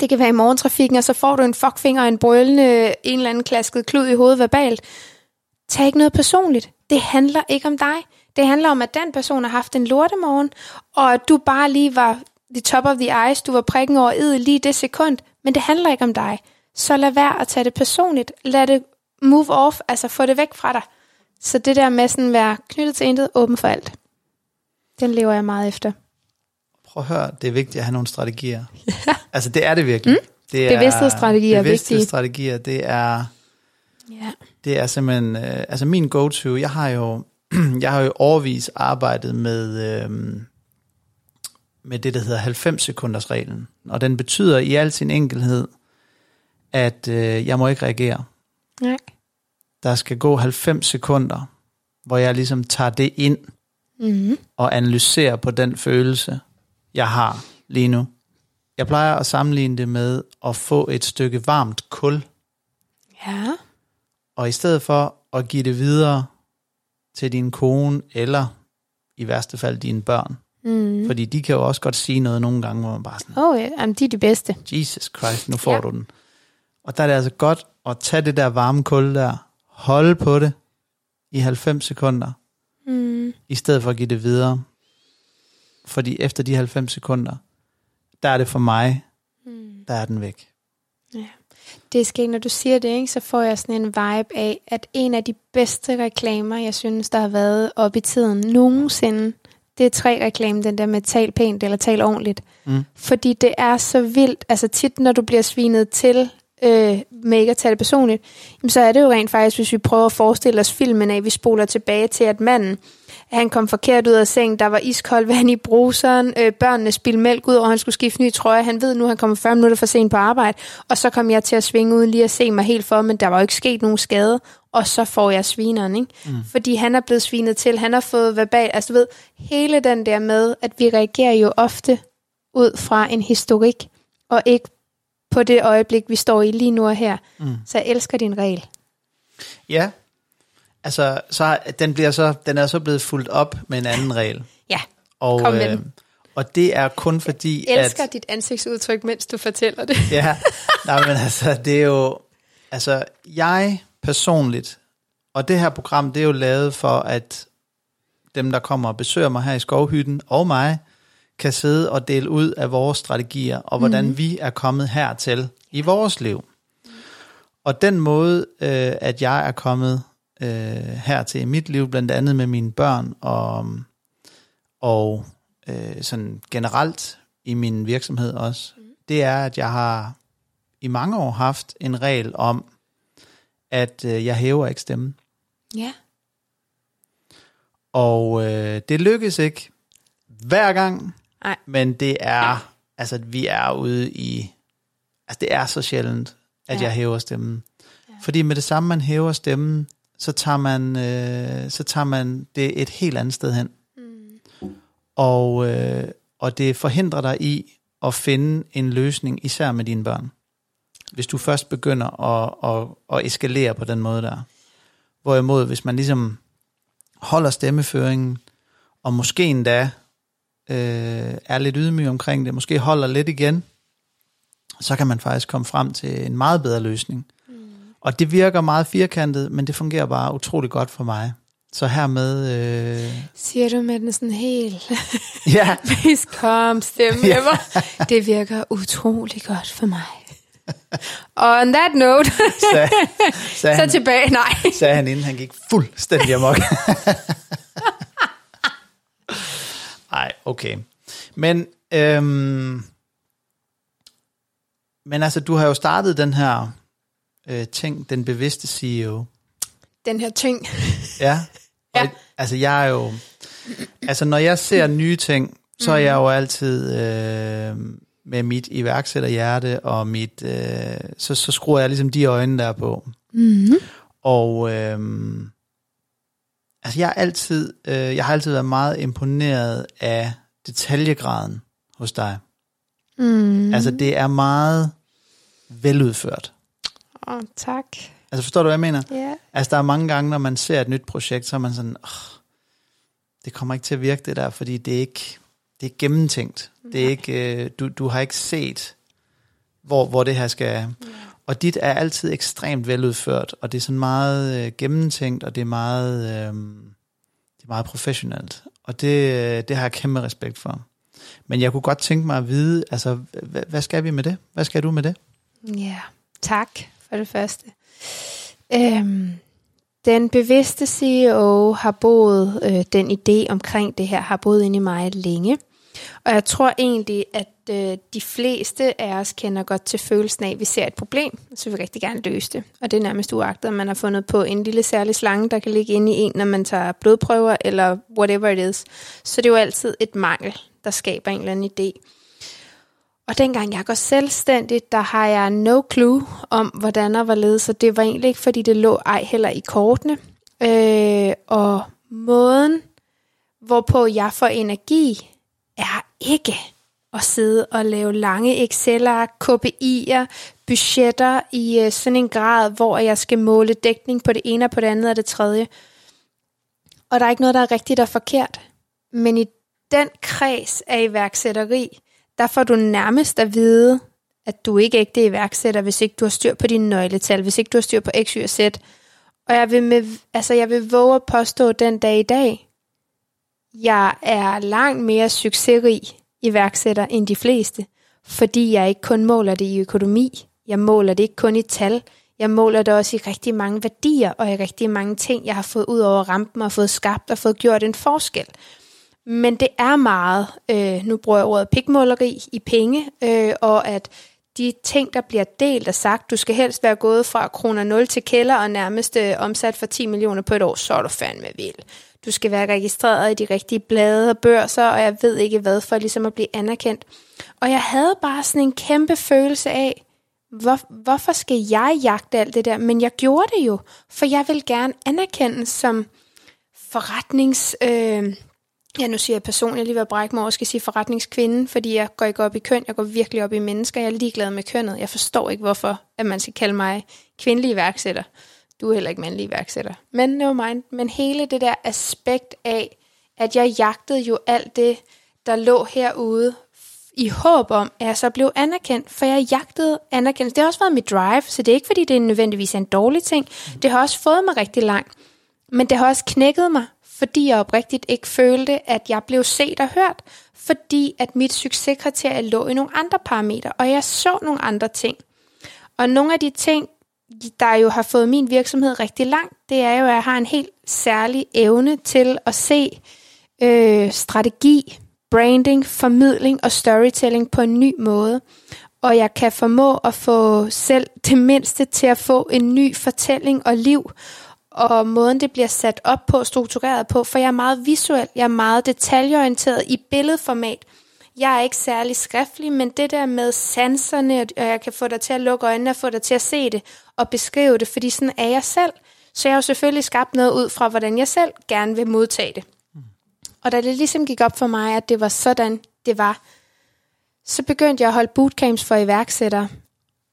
Det kan være i morgentrafikken, og så får du en fuckfinger en brølende, en eller anden klasket klud i hovedet verbalt. Tag ikke noget personligt. Det handler ikke om dig. Det handler om, at den person har haft en lortemorgen, og at du bare lige var the top of the ice, du var prikken over i lige det sekund, men det handler ikke om dig. Så lad være at tage det personligt. Lad det move off, altså få det væk fra dig. Så det der med sådan at være knyttet til intet, åben for alt. Den lever jeg meget efter. Prøv at høre, det er vigtigt at have nogle strategier. Ja. Altså det er det virkelig. Mm? Det Bevidsthedsstrategier er vigtige. Bevidsthedsstrategier, det er... Ja. Det er simpelthen, øh, altså min go-to, jeg har jo, jeg har jo overvis arbejdet med, øh, med det, der hedder 90 sekunders reglen. Og den betyder i al sin enkelhed, at øh, jeg må ikke reagere. Nej. Der skal gå 90 sekunder, hvor jeg ligesom tager det ind Mm-hmm. og analyserer på den følelse, jeg har lige nu. Jeg plejer at sammenligne det med at få et stykke varmt kul, Ja. Og i stedet for at give det videre til din kone, eller i værste fald dine børn, Mm. fordi de kan jo også godt sige noget nogle gange, hvor man bare sådan, Åh, oh, ja. Jamen, de er de bedste. Jesus Christ, nu får ja. du den. Og der er det altså godt at tage det der varme kul der, holde på det i 90 sekunder, Mm. i stedet for at give det videre. Fordi efter de 90 sekunder, der er det for mig, Mm. der er den væk. Det er skægt, når du siger det, ikke, så får jeg sådan en vibe af, at en af de bedste reklamer, jeg synes, der har været op i tiden nogensinde, det er tre reklame, den der med tal pænt eller tal ordentligt. Mm. Fordi det er så vildt, altså tit når du bliver svinet til øh, med ikke at tage det personligt, jamen, så er det jo rent faktisk, hvis vi prøver at forestille os filmen af, vi spoler tilbage til, at manden, han kom forkert ud af sengen, der var iskoldt vand i bruseren, øh, børnene spildte mælk ud, og han skulle skifte ny trøje, han ved nu, han kommer 40 minutter for sent på arbejde, og så kom jeg til at svinge uden lige at se mig helt for, men der var jo ikke sket nogen skade, og så får jeg svineren, ikke? Mm. Fordi han er blevet svinet til, han har fået verbal, altså du ved, hele den der med, at vi reagerer jo ofte ud fra en historik, og ikke på det øjeblik, vi står i lige nu og her. Mm. Så jeg elsker din regel. Ja, altså så den, bliver så, den er så blevet fuldt op med en anden regel. Ja, Og, Kom med den. og det er kun fordi, jeg elsker at... dit ansigtsudtryk, mens du fortæller det. Ja, nej, men altså, det er jo... Altså, jeg personligt, og det her program, det er jo lavet for, at dem, der kommer og besøger mig her i Skovhytten, og mig, kan sidde og dele ud af vores strategier, og hvordan mm. vi er kommet hertil i vores liv. Og den måde, øh, at jeg er kommet øh, hertil i mit liv, blandt andet med mine børn, og, og øh, sådan generelt i min virksomhed også, det er, at jeg har i mange år haft en regel om, at øh, jeg hæver ikke stemmen. Ja. Og øh, det lykkes ikke hver gang, Nej. Men det er, altså vi er ude i, altså det er så sjældent, at Ja. jeg hæver stemmen. Fordi med det samme, man hæver stemmen, så tager man, øh, så tager man det et helt andet sted hen. Mm. Og, øh, og det forhindrer dig i at finde en løsning, især med dine børn. Hvis du først begynder at, at, at eskalere på den måde der. Hvorimod, hvis man ligesom holder stemmeføringen, og måske endda øh, er lidt ydmyg omkring det, måske holder lidt igen, så kan man faktisk komme frem til en meget bedre løsning. Mm. Og det virker meget firkantet, men det fungerer bare utrolig godt for mig. Så hermed, øh, Siger du med den sådan helt ja, mest calm stemme Ja. Det virker utrolig godt for mig. Og on that note, sagde, sagde, så han, tilbage. Nej. sagde han, inden han gik fuldstændig amok. Nej, okay. Men, øhm, men altså, du har jo startet den her øh, ting, den bevidste CEO. Den her ting. Ja. Ja. Altså, jeg er jo... Altså, når jeg ser nye ting, så er jeg jo altid øh, med mit iværksætterhjerte, og mit, øh, så, så skruer jeg ligesom de øjne der på. Mm-hmm. Og øh, altså, jeg, er altid, øh, jeg har altid været meget imponeret af detaljegraden hos dig. Mm. Altså, det er meget veludført. Åh, oh, tak. Altså, forstår du, hvad jeg mener? Ja. Altså, der er mange gange, når man ser et nyt projekt, så er man sådan, oh, det kommer ikke til at virke det der, fordi det er ikke, det er gennemtænkt. Det er ikke, øh, du, du har ikke set, hvor, hvor det her skal... Og dit er altid ekstremt veludført, og det er sådan meget øh, gennemtænkt, og det er meget, øh, det er meget professionelt. Og det, øh, det har jeg kæmpe respekt for. Men jeg kunne godt tænke mig at vide, altså, hvad, hvad skal vi med det? Hvad skal du med det? Ja, tak for det første. Øhm, den bevidste CEO har boet, øh, den idé omkring det her, har boet inde i mig længe. Og jeg tror egentlig, at øh, de fleste af os kender godt til følelsen af, at vi ser et problem, så vil vi rigtig gerne løse det. Og det er nærmest uagtet, at man har fundet på en lille særlig slange, der kan ligge inde i en, når man tager blodprøver, eller whatever it is. Så det er jo altid et mangel, der skaber en eller anden idé. Og dengang jeg går selvstændigt, der har jeg no clue om, hvordan og hvorledes, så det var egentlig ikke, fordi det lå ej heller i kortene. Øh, og måden, hvorpå jeg får energi, er ikke at sidde og lave lange Excel'er, KPI'er, budgetter i øh, sådan en grad, hvor jeg skal måle dækning på det ene og på det andet og det tredje. Og der er ikke noget, der er rigtigt og forkert. Men i den kreds af iværksætteri, der får du nærmest at vide, at du ikke er ægte iværksætter, hvis ikke du har styr på dine nøgletal, hvis ikke du har styr på X, Y og Z. Og jeg vil, med, altså jeg vil våge at påstå den dag i dag, jeg er langt mere succesrig iværksætter end de fleste, fordi jeg ikke kun måler det i økonomi, jeg måler det ikke kun i tal, jeg måler det også i rigtig mange værdier og i rigtig mange ting, jeg har fået ud over rampen og fået skabt og fået gjort en forskel. Men det er meget, øh, nu bruger jeg ordet pikmåleri i penge, øh, og at de ting, der bliver delt og sagt, du skal helst være gået fra kroner 0 til kælder og nærmest øh, omsat for 10 millioner på et år, så er du fandme vild. Du skal være registreret i de rigtige blade og børser, og jeg ved ikke hvad, for ligesom at blive anerkendt. Og jeg havde bare sådan en kæmpe følelse af, hvor, hvorfor skal jeg jagte alt det der? Men jeg gjorde det jo, for jeg vil gerne anerkendes som forretnings... Øh, Ja, nu siger jeg personligt, jeg lige ved at brække mig over, skal sige forretningskvinde, fordi jeg går ikke op i køn, jeg går virkelig op i mennesker, jeg er ligeglad med kønnet. Jeg forstår ikke, hvorfor at man skal kalde mig kvindelig iværksætter. Du er heller ikke mandlig iværksætter. Men no mind. Men hele det der aspekt af, at jeg jagtede jo alt det, der lå herude, i håb om, at jeg så blev anerkendt, for jeg jagtede anerkendelse. Det har også været mit drive, så det er ikke, fordi det er nødvendigvis en dårlig ting. Det har også fået mig rigtig langt. Men det har også knækket mig, fordi jeg oprigtigt ikke følte, at jeg blev set og hørt, fordi at mit succeskriterie lå i nogle andre parametre, og jeg så nogle andre ting. Og nogle af de ting, der jo har fået min virksomhed rigtig langt, det er jo, at jeg har en helt særlig evne til at se øh, strategi, branding, formidling og storytelling på en ny måde. Og jeg kan formå at få selv det mindste til at få en ny fortælling og liv, og måden det bliver sat op på, struktureret på, for jeg er meget visuel, jeg er meget detaljeorienteret i billedformat. Jeg er ikke særlig skriftlig, men det der med sanserne, og jeg kan få dig til at lukke øjnene og få dig til at se det og beskrive det, fordi sådan er jeg selv. Så jeg har jo selvfølgelig skabt noget ud fra, hvordan jeg selv gerne vil modtage det. Og da det ligesom gik op for mig, at det var sådan, det var, så begyndte jeg at holde bootcamps for iværksættere.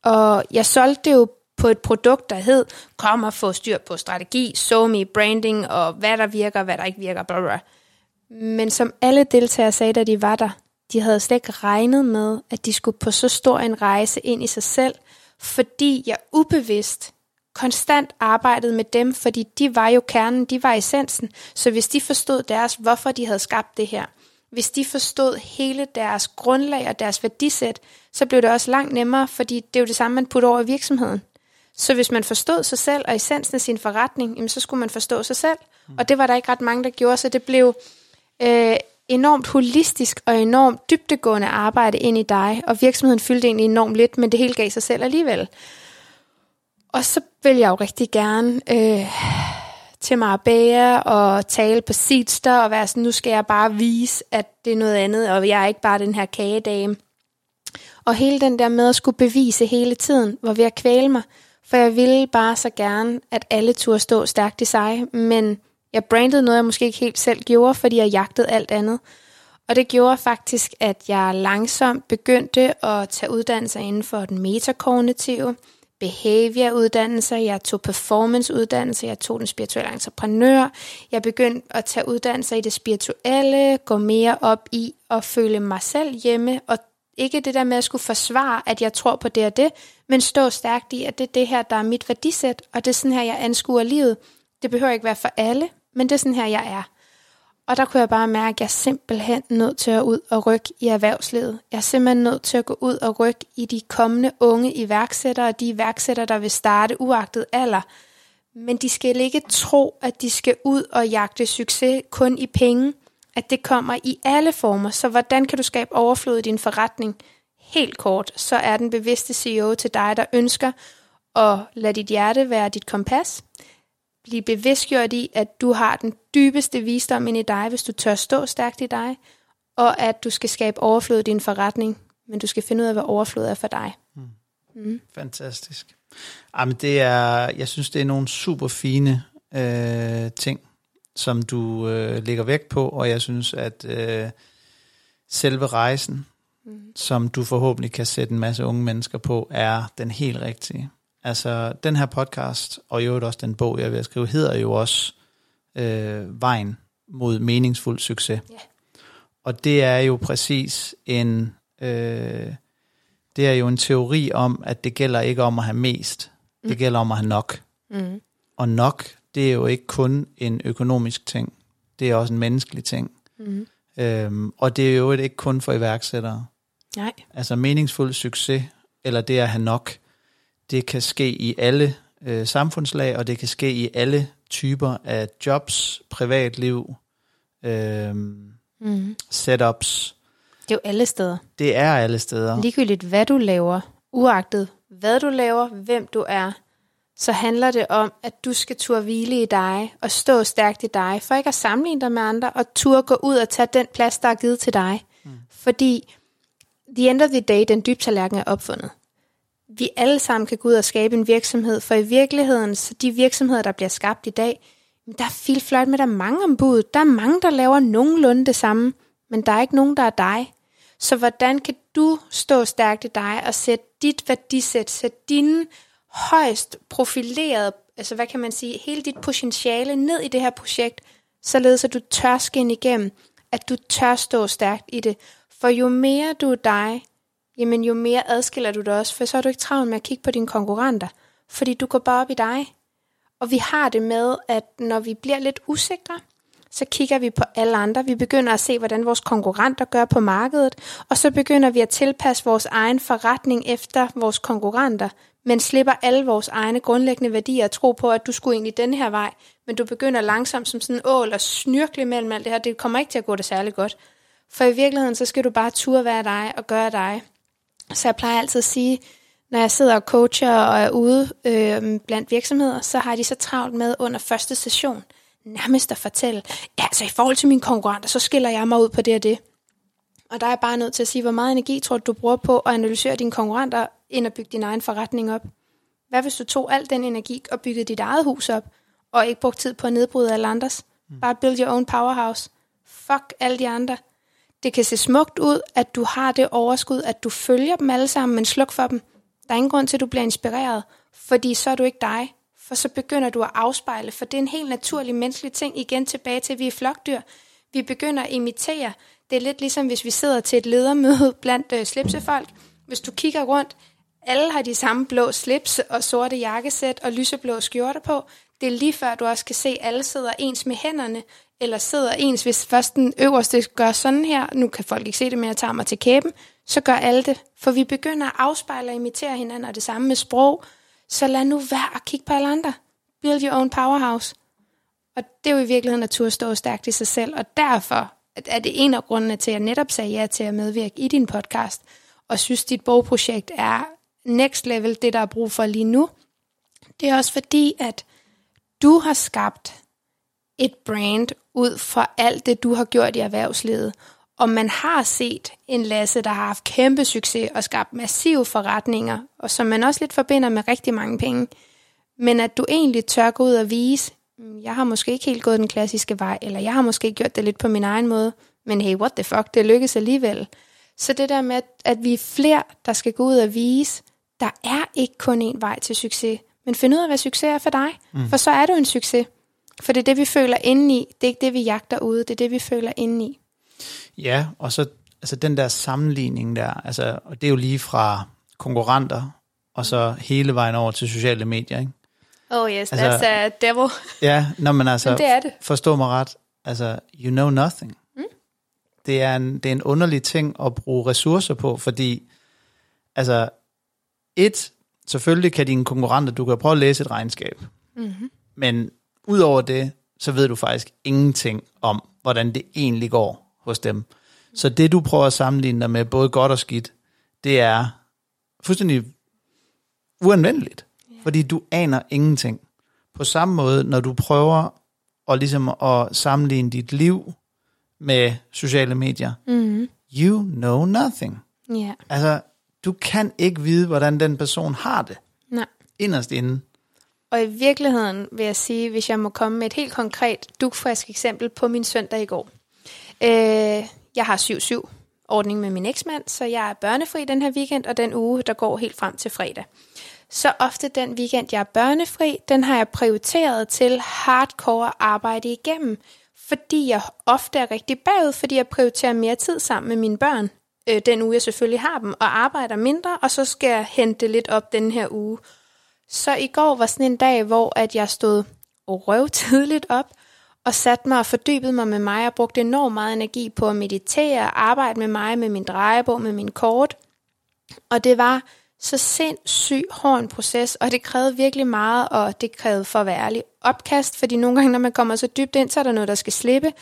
Og jeg solgte det jo på et produkt, der hed, kom og få styr på strategi, me, branding og hvad der virker, hvad der ikke virker, bla bla. Men som alle deltagere sagde, da de var der, de havde slet ikke regnet med, at de skulle på så stor en rejse ind i sig selv, fordi jeg ubevidst konstant arbejdede med dem, fordi de var jo kernen, de var essensen. Så hvis de forstod deres, hvorfor de havde skabt det her, hvis de forstod hele deres grundlag og deres værdisæt, så blev det også langt nemmere, fordi det er jo det samme, man putter over i virksomheden. Så hvis man forstod sig selv og essensen af sin forretning, jamen, så skulle man forstå sig selv. Og det var der ikke ret mange, der gjorde, så det blev øh, enormt holistisk og enormt dybtegående arbejde ind i dig, og virksomheden fyldte egentlig enormt lidt, men det hele gav sig selv alligevel. Og så vil jeg jo rigtig gerne øh, til Marbella og tale på Seedster og være sådan, nu skal jeg bare vise, at det er noget andet, og jeg er ikke bare den her kagedame. Og hele den der med at skulle bevise hele tiden, var ved at kvæle mig, for jeg ville bare så gerne, at alle turde stå stærkt i sig, men jeg brandede noget, jeg måske ikke helt selv gjorde, fordi jeg jagtede alt andet. Og det gjorde faktisk, at jeg langsomt begyndte at tage uddannelser inden for den metakognitive, behavior-uddannelser, jeg tog performance-uddannelser, jeg tog den spirituelle entreprenør, jeg begyndte at tage uddannelser i det spirituelle, gå mere op i at føle mig selv hjemme, og ikke det der med at skulle forsvare, at jeg tror på det og det, men stå stærkt i, at det er det her, der er mit værdisæt, og det er sådan her, jeg anskuer livet. Det behøver ikke være for alle, men det er sådan her, jeg er. Og der kunne jeg bare mærke, at jeg er simpelthen nødt til at ud og rykke i erhvervslivet. Jeg er simpelthen nødt til at gå ud og rykke i de kommende unge iværksættere, de iværksættere, der vil starte uagtet alder. Men de skal ikke tro, at de skal ud og jagte succes kun i penge. At det kommer i alle former. Så hvordan kan du skabe overflod i din forretning? Helt kort, så er den bevidste CEO til dig, der ønsker at lade dit hjerte være dit kompas blive bevidstgjort i, at du har den dybeste visdom ind i dig, hvis du tør stå stærkt i dig, og at du skal skabe overflod i din forretning, men du skal finde ud af, hvad overflod er for dig. Mm. Mm. Fantastisk. Jamen, det er, jeg synes, det er nogle super fine øh, ting, som du øh, lægger vægt på, og jeg synes, at øh, selve rejsen, mm. som du forhåbentlig kan sætte en masse unge mennesker på, er den helt rigtige. Altså, den her podcast, og i øvrigt også den bog, jeg vil skrive, hedder jo også øh, Vejen mod meningsfuld succes. Yeah. Og det er jo præcis en, øh, det er jo en teori om, at det gælder ikke om at have mest, mm. det gælder om at have nok. Mm. Og nok, det er jo ikke kun en økonomisk ting, det er også en menneskelig ting. Mm. Øhm, og det er jo ikke kun for iværksættere. Nej. Altså meningsfuld succes, eller det at have nok, det kan ske i alle øh, samfundslag, og det kan ske i alle typer af jobs, privatliv, øh, mm. setups. Det er jo alle steder. Det er alle steder. Ligegyldigt hvad du laver, uagtet hvad du laver, hvem du er, så handler det om, at du skal turde hvile i dig og stå stærkt i dig, for ikke at sammenligne dig med andre, og turde gå ud og tage den plads, der er givet til dig. Mm. Fordi the end of the day, den dybe tallerken er opfundet vi alle sammen kan gå ud og skabe en virksomhed, for i virkeligheden, så de virksomheder, der bliver skabt i dag, der er fil fløjt med, der er mange ombud. Der er mange, der laver nogenlunde det samme, men der er ikke nogen, der er dig. Så hvordan kan du stå stærkt i dig og sætte dit værdisæt, sætte dine højst profilerede, altså hvad kan man sige, hele dit potentiale ned i det her projekt, således at du tør skinne igennem, at du tør stå stærkt i det. For jo mere du er dig, jamen jo mere adskiller du dig også, for så er du ikke travlt med at kigge på dine konkurrenter, fordi du går bare op i dig. Og vi har det med, at når vi bliver lidt usikre, så kigger vi på alle andre. Vi begynder at se, hvordan vores konkurrenter gør på markedet, og så begynder vi at tilpasse vores egen forretning efter vores konkurrenter, men slipper alle vores egne grundlæggende værdier og tro på, at du skulle egentlig den her vej, men du begynder langsomt som sådan en ål og snyrkle mellem alt det her. Det kommer ikke til at gå det særlig godt. For i virkeligheden, så skal du bare turde være dig og gøre dig. Så jeg plejer altid at sige, når jeg sidder og coacher og er ude øh, blandt virksomheder, så har de så travlt med under første session nærmest at fortælle, ja, altså i forhold til mine konkurrenter, så skiller jeg mig ud på det og det. Og der er jeg bare nødt til at sige, hvor meget energi tror du, du bruger på at analysere dine konkurrenter, end at bygge din egen forretning op? Hvad hvis du tog al den energi og byggede dit eget hus op, og ikke brugte tid på at nedbryde alle andres? Bare build your own powerhouse. Fuck alle de andre. Det kan se smukt ud, at du har det overskud, at du følger dem alle sammen, men sluk for dem. Der er ingen grund til, at du bliver inspireret, fordi så er du ikke dig. For så begynder du at afspejle, for det er en helt naturlig menneskelig ting. Igen tilbage til, at vi er flokdyr. Vi begynder at imitere. Det er lidt ligesom, hvis vi sidder til et ledermøde blandt øh, slipsefolk. Hvis du kigger rundt, alle har de samme blå slips og sorte jakkesæt og lyseblå skjorter på. Det er lige før, du også kan se, at alle sidder ens med hænderne, eller sidder ens, hvis først den øverste gør sådan her, nu kan folk ikke se det, men jeg tager mig til kæben, så gør alle det. For vi begynder at afspejle og imitere hinanden, og det samme med sprog. Så lad nu være at kigge på alle andre. Build your own powerhouse. Og det er jo i virkeligheden at turde stå stærkt i sig selv, og derfor er det en af grundene til, at jeg netop sagde ja til at medvirke i din podcast, og synes, dit bogprojekt er next level, det der er brug for lige nu. Det er også fordi, at du har skabt et brand ud for alt det, du har gjort i erhvervslivet. Og man har set en Lasse, der har haft kæmpe succes og skabt massive forretninger, og som man også lidt forbinder med rigtig mange penge. Men at du egentlig tør gå ud og vise, mm, jeg har måske ikke helt gået den klassiske vej, eller jeg har måske gjort det lidt på min egen måde, men hey, what the fuck, det lykkes alligevel. Så det der med, at, at vi er flere, der skal gå ud og vise, der er ikke kun én vej til succes, men find ud af, hvad succes er for dig, mm. for så er du en succes. For det er det, vi føler indeni, det er ikke det, vi jagter ude, det er det, vi føler indeni. Ja, og så altså den der sammenligning der, altså, og det er jo lige fra konkurrenter, og så hele vejen over til sociale medier, ikke? Oh yes, Altså- that's a devil. Ja, når man altså, Men det er det. forstå mig ret, altså, you know nothing. Mm. Det, er en, det er en underlig ting at bruge ressourcer på, fordi, altså, et, selvfølgelig kan dine konkurrenter, du kan prøve at læse et regnskab, mm-hmm. men udover det, så ved du faktisk ingenting om, hvordan det egentlig går hos dem. Så det, du prøver at sammenligne dig med, både godt og skidt, det er fuldstændig uanvendeligt, fordi du aner ingenting. På samme måde, når du prøver at, ligesom at sammenligne dit liv med sociale medier, Mm-hmm. you know nothing. Ja, Altså, du kan ikke vide, hvordan den person har det nej. inderst inde. Og i virkeligheden vil jeg sige, hvis jeg må komme med et helt konkret, dugfrisk eksempel på min søndag i går. Øh, jeg har 7-7 ordning med min eksmand, så jeg er børnefri den her weekend, og den uge, der går helt frem til fredag. Så ofte den weekend, jeg er børnefri, den har jeg prioriteret til hardcore arbejde igennem, fordi jeg ofte er rigtig bagud, fordi jeg prioriterer mere tid sammen med mine børn, øh, den uge jeg selvfølgelig har dem, og arbejder mindre, og så skal jeg hente det lidt op den her uge. Så i går var sådan en dag, hvor at jeg stod røv tidligt op, og satte mig og fordybede mig med mig, og brugte enormt meget energi på at meditere, arbejde med mig, med min drejebog, med min kort. Og det var så sindssygt hård en proces, og det krævede virkelig meget, og det krævede for at være ærlig opkast, fordi nogle gange, når man kommer så dybt ind, så er der noget, der skal slippe.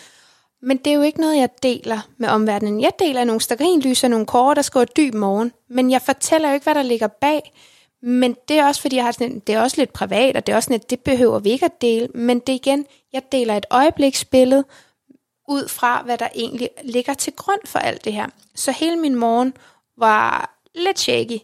Men det er jo ikke noget, jeg deler med omverdenen. Jeg deler nogle stearinlys og nogle kort, der skriver dyb morgen, men jeg fortæller jo ikke, hvad der ligger bag. Men det er også, fordi jeg har sådan, det er også lidt privat, og det er også sådan, at det behøver vi ikke at dele. Men det er igen, jeg deler et øjebliksbillede ud fra, hvad der egentlig ligger til grund for alt det her. Så hele min morgen var lidt shaky.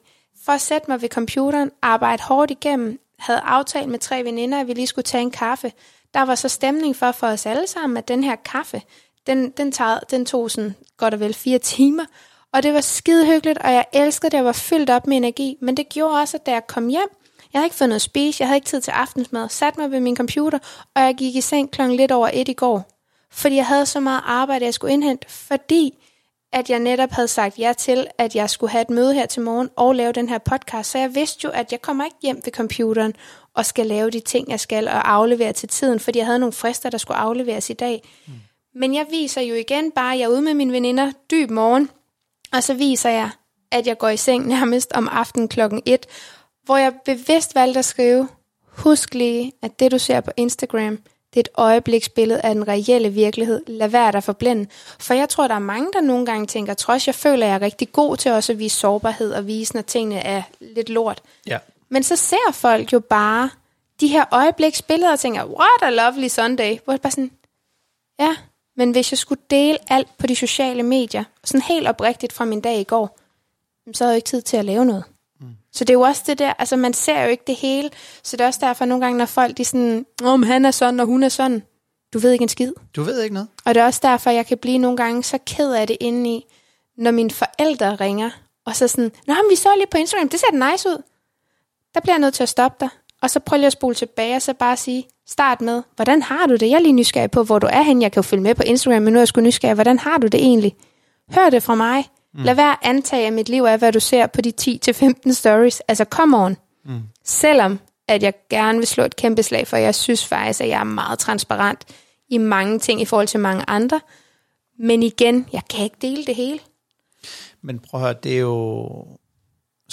For at sætte mig ved computeren, arbejde hårdt igennem, havde aftalt med tre veninder, at vi lige skulle tage en kaffe. Der var så stemning for for os alle sammen, at den her kaffe, den, den, tager, den tog sådan godt og vel fire timer. Og det var skide hyggeligt, og jeg elskede det, jeg var fyldt op med energi. Men det gjorde også, at da jeg kom hjem, jeg havde ikke fået noget at spise, jeg havde ikke tid til aftensmad, satte mig ved min computer, og jeg gik i seng klokken lidt over et i går. Fordi jeg havde så meget arbejde, jeg skulle indhente, fordi at jeg netop havde sagt ja til, at jeg skulle have et møde her til morgen og lave den her podcast. Så jeg vidste jo, at jeg kommer ikke hjem ved computeren og skal lave de ting, jeg skal, og aflevere til tiden, fordi jeg havde nogle frister, der skulle afleveres i dag. Mm. Men jeg viser jo igen bare, at jeg er ude med mine veninder dyb morgen, og så viser jeg, at jeg går i seng nærmest om aftenen klokken 1, hvor jeg bevidst valgte at skrive, husk lige, at det du ser på Instagram, det er et øjebliksbillede af den reelle virkelighed. Lad være dig forblænde. For jeg tror, der er mange, der nogle gange tænker, trods jeg føler, at jeg er rigtig god til også at vise sårbarhed og vise, når tingene er lidt lort. Ja. Men så ser folk jo bare de her øjebliksbilleder og tænker, what a lovely Sunday. Hvor det bare sådan, ja, Men hvis jeg skulle dele alt på de sociale medier, sådan helt oprigtigt fra min dag i går, så havde jeg ikke tid til at lave noget. Mm. Så det er jo også det der, altså man ser jo ikke det hele, så det er også derfor nogle gange, når folk de sådan, om han er sådan, og hun er sådan, du ved ikke en skid. Du ved ikke noget. Og det er også derfor, jeg kan blive nogle gange så ked af det indeni, når mine forældre ringer, og så sådan, Nå, men vi så lige på Instagram, det ser da nice ud. Der bliver jeg nødt til at stoppe dig. Og så prøv lige at spole tilbage, og så bare sige, start med, hvordan har du det? Jeg er lige nysgerrig på, hvor du er hen. Jeg kan jo følge med på Instagram, men nu er jeg sgu nysgerrig. Hvordan har du det egentlig? Hør det fra mig. Mm. Lad være at antage, at mit liv er, hvad du ser på de 10-15 stories. Altså, come on. Mm. Selvom at jeg gerne vil slå et kæmpe slag for, jeg synes faktisk, at jeg er meget transparent i mange ting i forhold til mange andre. Men igen, jeg kan ikke dele det hele. Men prøv at høre, det er jo...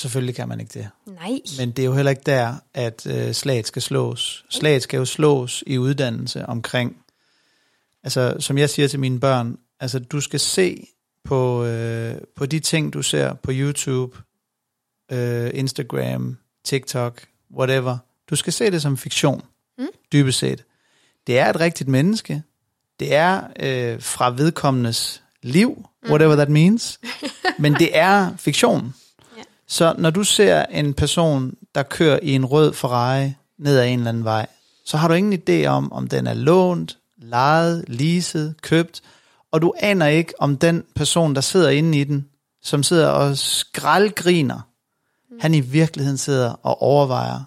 Selvfølgelig kan man ikke det. Nej. Men det er jo heller ikke der, at øh, slaget skal slås. Slaget skal jo slås i uddannelse omkring... Altså, som jeg siger til mine børn, altså, du skal se på, øh, på de ting, du ser på YouTube, øh, Instagram, TikTok, whatever. Du skal se det som fiktion, mm. dybest set. Det er et rigtigt menneske. Det er øh, fra vedkommendes liv, whatever that means. Men det er fiktion. Så når du ser en person, der kører i en rød Ferrari ned ad en eller anden vej, så har du ingen idé om, om den er lånt, lejet, leaset, købt, og du aner ikke, om den person, der sidder inde i den, som sidder og skraldgriner, mm. han i virkeligheden sidder og overvejer,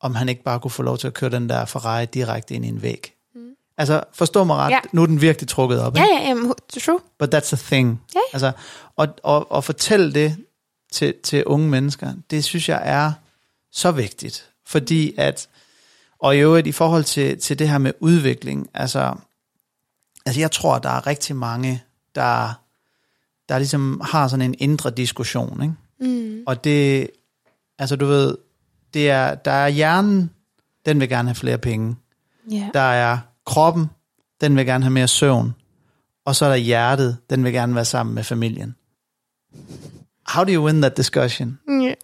om han ikke bare kunne få lov til at køre den der Ferrari direkte ind i en væg. Mm. Altså, forstå mig ret, ja. nu er den virkelig trukket op. Ja, ja, ja, true. But that's a thing. Ja. Altså, og, og, og fortælle det til, til unge mennesker, det synes jeg er så vigtigt. Fordi at, og i øvrigt i forhold til, til det her med udvikling, altså, altså jeg tror, der er rigtig mange, der, der ligesom har sådan en indre diskussion, ikke? Mm. Og det, altså du ved, det er, der er hjernen, den vil gerne have flere penge. Yeah. Der er kroppen, den vil gerne have mere søvn. Og så er der hjertet, den vil gerne være sammen med familien. How do you win that discussion? Yeah.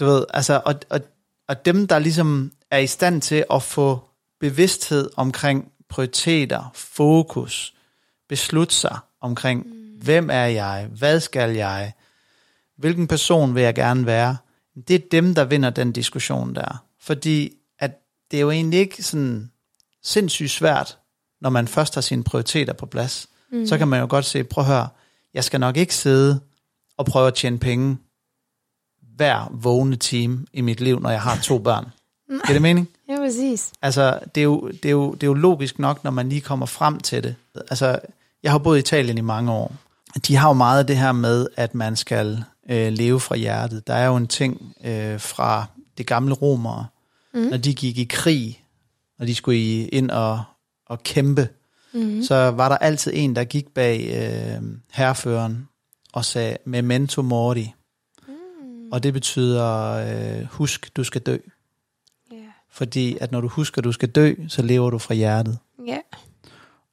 Du ved, altså, og, og, og dem, der ligesom er i stand til at få bevidsthed omkring prioriteter, fokus, beslutte sig omkring, mm. hvem er jeg, hvad skal jeg, hvilken person vil jeg gerne være, det er dem, der vinder den diskussion der. Fordi at det er jo egentlig ikke sådan sindssygt svært, når man først har sine prioriteter på plads. Mm. Så kan man jo godt se, prøv at høre, jeg skal nok ikke sidde og prøve at tjene penge hver vågne time i mit liv, når jeg har to børn. Giver det mening? Ja, præcis. Altså, det er, jo, det, er jo, det er jo logisk nok, når man lige kommer frem til det. Altså, jeg har boet i Italien i mange år. De har jo meget af det her med, at man skal øh, leve fra hjertet. Der er jo en ting øh, fra det gamle romere, mm. når de gik i krig, når de skulle ind og, og kæmpe, mm. så var der altid en, der gik bag øh, herreføren og sagde, memento mori. Mm. Og det betyder, øh, husk, du skal dø. Yeah. Fordi at når du husker, du skal dø, så lever du fra hjertet. Yeah.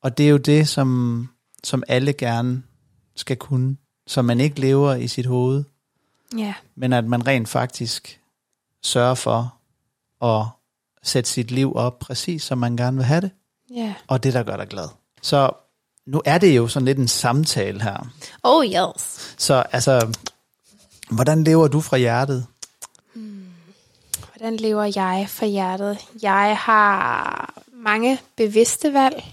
Og det er jo det, som, som alle gerne skal kunne så man ikke lever i sit hoved, ja. men at man rent faktisk sørger for at sætte sit liv op præcis, som man gerne vil have det. Ja. Og det, der gør dig glad. Så nu er det jo sådan lidt en samtale her. Oh yes. Så altså, hvordan lever du fra hjertet? Hmm. Hvordan lever jeg fra hjertet? Jeg har mange bevidste valg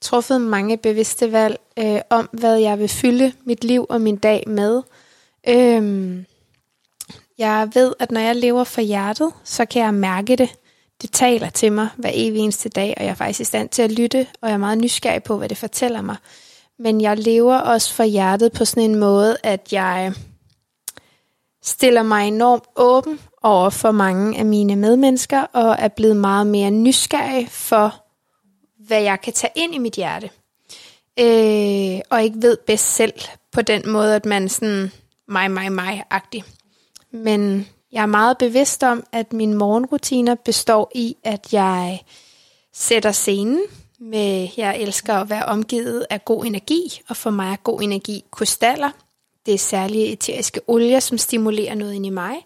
truffet mange bevidste valg øh, om, hvad jeg vil fylde mit liv og min dag med. Øhm, jeg ved, at når jeg lever for hjertet, så kan jeg mærke det. Det taler til mig hver evig eneste dag, og jeg er faktisk i stand til at lytte, og jeg er meget nysgerrig på, hvad det fortæller mig. Men jeg lever også for hjertet på sådan en måde, at jeg stiller mig enormt åben over for mange af mine medmennesker, og er blevet meget mere nysgerrig for, hvad jeg kan tage ind i mit hjerte. Øh, og ikke ved bedst selv på den måde, at man sådan mig, mig, mig-agtig. Men jeg er meget bevidst om, at mine morgenrutiner består i, at jeg sætter scenen med, jeg elsker at være omgivet af god energi, og for mig er god energi krystaller. Det er særlige eteriske olier, som stimulerer noget ind i mig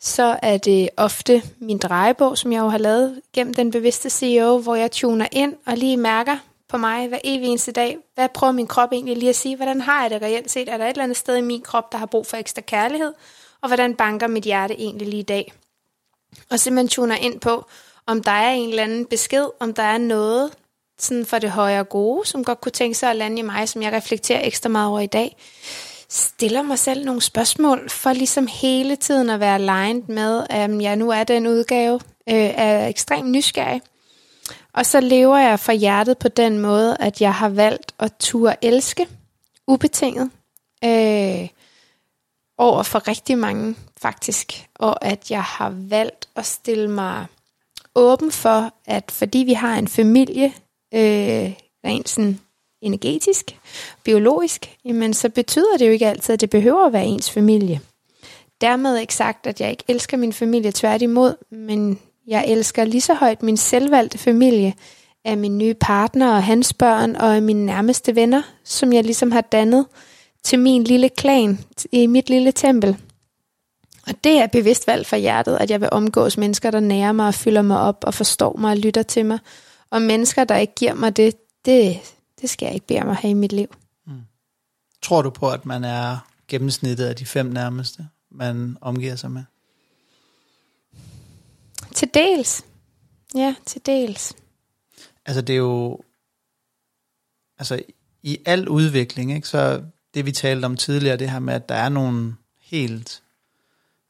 så er det ofte min drejebog, som jeg jo har lavet gennem den bevidste CEO, hvor jeg tuner ind og lige mærker, på mig hver evig eneste dag. Hvad prøver min krop egentlig lige at sige? Hvordan har jeg det reelt set? Er der et eller andet sted i min krop, der har brug for ekstra kærlighed? Og hvordan banker mit hjerte egentlig lige i dag? Og simpelthen tuner ind på, om der er en eller anden besked, om der er noget sådan for det højere gode, som godt kunne tænke sig at lande i mig, som jeg reflekterer ekstra meget over i dag. Stiller mig selv nogle spørgsmål, for ligesom hele tiden at være aligned med, at jeg nu er den udgave, øh, er ekstremt nysgerrig. Og så lever jeg for hjertet på den måde, at jeg har valgt at turde elske ubetinget øh, over for rigtig mange faktisk. Og at jeg har valgt at stille mig åben for, at fordi vi har en familie, øh, rent sådan energetisk, biologisk, jamen så betyder det jo ikke altid, at det behøver at være ens familie. Dermed ikke sagt, at jeg ikke elsker min familie tværtimod, men jeg elsker lige så højt min selvvalgte familie af min nye partner og hans børn og af mine nærmeste venner, som jeg ligesom har dannet til min lille klan i mit lille tempel. Og det er bevidst valg fra hjertet, at jeg vil omgås mennesker, der nærer mig og fylder mig op og forstår mig og lytter til mig. Og mennesker, der ikke giver mig det, det, det skal jeg ikke bede om at have i mit liv. Mm. Tror du på, at man er gennemsnittet af de fem nærmeste, man omgiver sig med? Til dels. Ja, til dels. Altså det er jo, altså i al udvikling, ikke, så det vi talte om tidligere, det her med, at der er nogle helt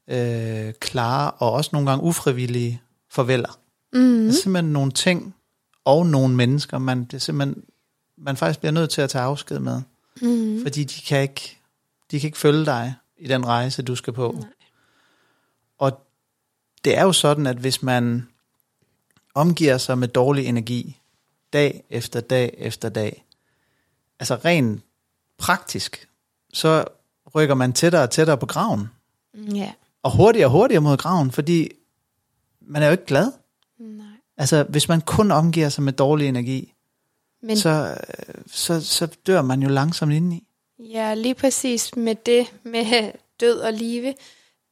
øh, klare og også nogle gange ufrivillige farveler. Mm. Der er simpelthen nogle ting og nogle mennesker, man, det er simpelthen, man faktisk bliver nødt til at tage afsked med. Mm. Fordi de kan, ikke, de kan ikke følge dig i den rejse, du skal på. Nej. Og det er jo sådan, at hvis man omgiver sig med dårlig energi, dag efter dag efter dag, altså rent praktisk, så rykker man tættere og tættere på graven. Ja. Og hurtigere og hurtigere mod graven, fordi man er jo ikke glad. Nej. Altså, hvis man kun omgiver sig med dårlig energi, Men, så, så, så dør man jo langsomt indeni. Ja, lige præcis med det med død og live.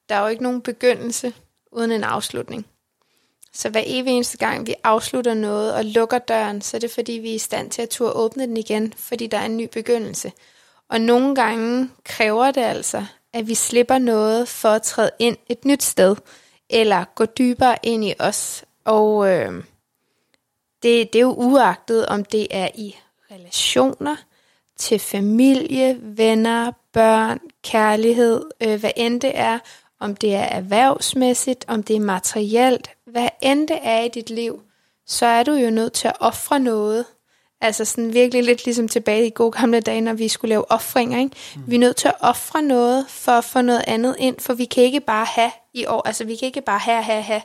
Der er jo ikke nogen begyndelse uden en afslutning. Så hver evig eneste gang, vi afslutter noget og lukker døren, så er det fordi, vi er i stand til at turde åbne den igen, fordi der er en ny begyndelse. Og nogle gange kræver det altså, at vi slipper noget for at træde ind et nyt sted, eller gå dybere ind i os. Og øh, det, det er jo uagtet, om det er i relationer, til familie, venner, børn, kærlighed, øh, hvad end det er, om det er erhvervsmæssigt, om det er materielt, hvad end det er i dit liv, så er du jo nødt til at ofre noget. Altså sådan virkelig lidt ligesom tilbage i gode gamle dage, når vi skulle lave offringer. Ikke? Mm. Vi er nødt til at ofre noget for at få noget andet ind, for vi kan ikke bare have i år, altså vi kan ikke bare have, have, have.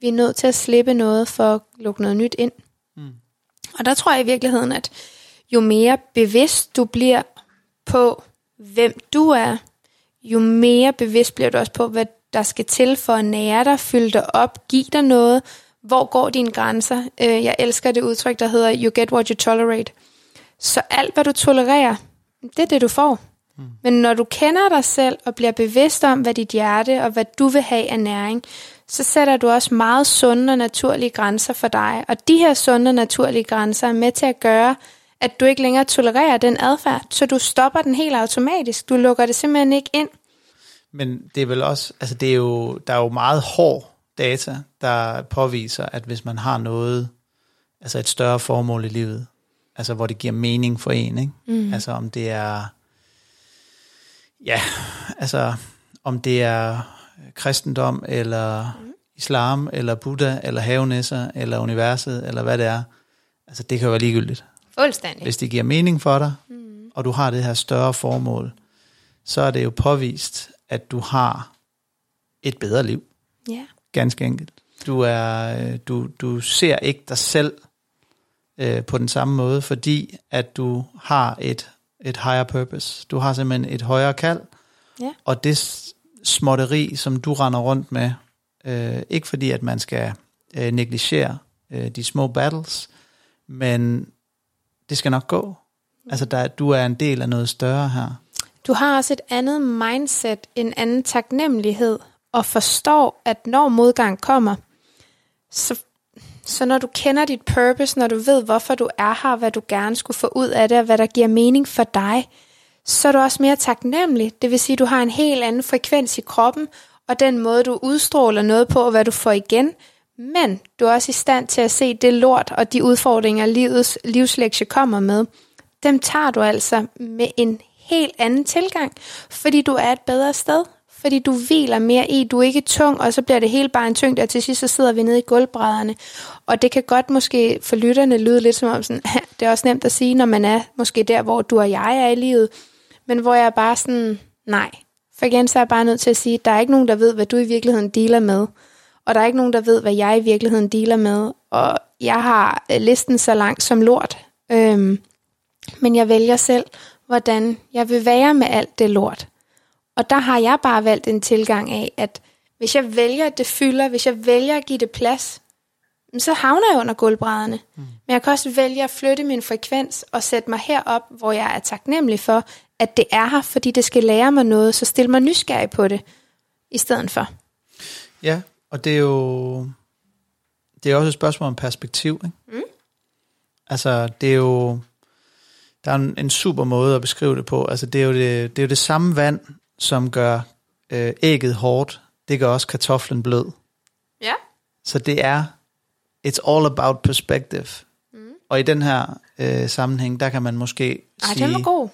Vi er nødt til at slippe noget for at lukke noget nyt ind. Mm. Og der tror jeg i virkeligheden, at jo mere bevidst du bliver på, hvem du er, jo mere bevidst bliver du også på, hvad der skal til for at nære dig, fylde dig op, give dig noget. Hvor går dine grænser? Øh, jeg elsker det udtryk, der hedder you get what you tolerate. Så alt, hvad du tolererer, det er det, du får. Mm. Men når du kender dig selv og bliver bevidst om, hvad dit hjerte og hvad du vil have af næring, så sætter du også meget sunde og naturlige grænser for dig. Og de her sunde og naturlige grænser er med til at gøre, at du ikke længere tolererer den adfærd, så du stopper den helt automatisk. Du lukker det simpelthen ikke ind. Men det er vel også, altså det er jo, der er jo meget hård data, der påviser, at hvis man har noget, altså et større formål i livet, altså hvor det giver mening for en, ikke? Mm. altså om det er, ja, altså om det er kristendom, eller mm. islam, eller Buddha, eller havenæsser, eller universet, eller hvad det er, altså det kan jo være ligegyldigt. Fuldstændig. Hvis det giver mening for dig, mm. og du har det her større formål, så er det jo påvist, at du har et bedre liv. Ja. Ganske enkelt. Du, er, øh, du, du ser ikke dig selv øh, på den samme måde, fordi at du har et, et higher purpose. Du har simpelthen et højere kald, ja. og det småtteri, som du render rundt med, øh, ikke fordi at man skal øh, negligere øh, de små battles, men det skal nok gå. Altså, der, du er en del af noget større her. Du har også et andet mindset, en anden taknemmelighed, og forstår, at når modgang kommer, så Så når du kender dit purpose, når du ved, hvorfor du er her, hvad du gerne skulle få ud af det, og hvad der giver mening for dig, så er du også mere taknemmelig. Det vil sige, at du har en helt anden frekvens i kroppen, og den måde, du udstråler noget på, og hvad du får igen. Men du er også i stand til at se det lort og de udfordringer, livets livslektie kommer med. Dem tager du altså med en helt anden tilgang, fordi du er et bedre sted, fordi du hviler mere i, du er ikke tung, og så bliver det hele bare en tyngde, og til sidst så sidder vi nede i gulvbrædderne. Og det kan godt måske for lytterne lyde lidt som om, sådan, det er også nemt at sige, når man er måske der, hvor du og jeg er i livet, men hvor jeg er bare sådan, nej. For igen, så er jeg bare nødt til at sige, at der er ikke nogen, der ved, hvad du i virkeligheden dealer med. Og der er ikke nogen, der ved, hvad jeg i virkeligheden dealer med. Og jeg har øh, listen så langt som lort. Øhm, men jeg vælger selv, hvordan jeg vil være med alt det lort. Og der har jeg bare valgt en tilgang af, at hvis jeg vælger, at det fylder, hvis jeg vælger at give det plads, så havner jeg under gulvbrædderne. Mm. Men jeg kan også vælge at flytte min frekvens og sætte mig herop, hvor jeg er taknemmelig for, at det er her, fordi det skal lære mig noget, så stil mig nysgerrig på det, i stedet for. Ja, og det er jo det er også et spørgsmål om perspektiv. Ikke? Mm. Altså, det er jo der er en, en super måde at beskrive det på. Altså, det er jo det, det, er jo det samme vand, som gør øh, ægget hårdt. Det gør også kartoflen blød. Ja. Så det er, it's all about perspective. Mm. Og i den her øh, sammenhæng, der kan man måske Ej, sige, den var god.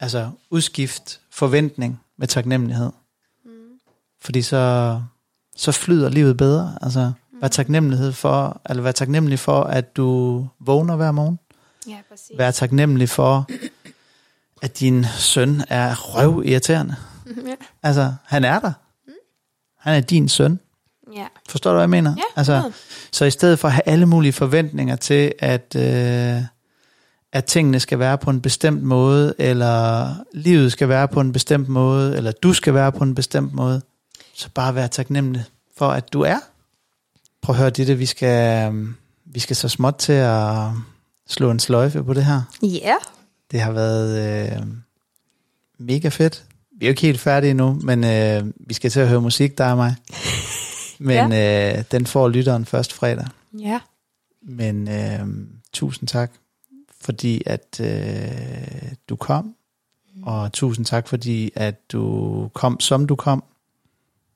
altså udskift forventning med taknemmelighed. Mm. Fordi så, så flyder livet bedre. Altså, vær taknemmelighed for, eller vær taknemmelig for, at du vågner hver morgen. Ja, præcis. Vær taknemmelig for, at din søn er røv irriterende. Ja. Altså, han er der. Han er din søn. ja. Forstår du, hvad jeg mener? Ja, altså, så i stedet for at have alle mulige forventninger til, at, øh, at tingene skal være på en bestemt måde, eller livet skal være på en bestemt måde, eller du skal være på en bestemt måde, så bare være taknemmelig for, at du er. Prøv at høre, det vi skal, øh, vi skal så småt til at slå en sløjfe på det her. Ja. Det har været øh, mega fedt. Vi er jo ikke helt færdige endnu, men øh, vi skal til at høre musik, der er mig. Men ja. øh, den får lytteren først fredag. Ja. Men øh, tusind tak, fordi at øh, du kom. Og tusind tak, fordi at du kom, som du kom.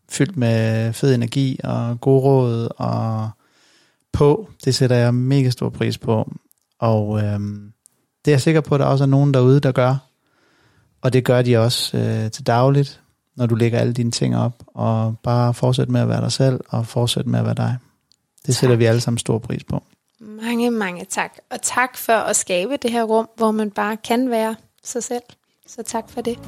Fyldt med fed energi og god råd og på. Det sætter jeg mega stor pris på. Og øh, det er jeg sikker på, at der også er nogen derude, der gør. Og det gør de også øh, til dagligt, når du lægger alle dine ting op. Og bare fortsæt med at være dig selv, og fortsæt med at være dig. Det sætter vi alle sammen stor pris på. Mange, mange tak. Og tak for at skabe det her rum, hvor man bare kan være sig selv. Så tak for det.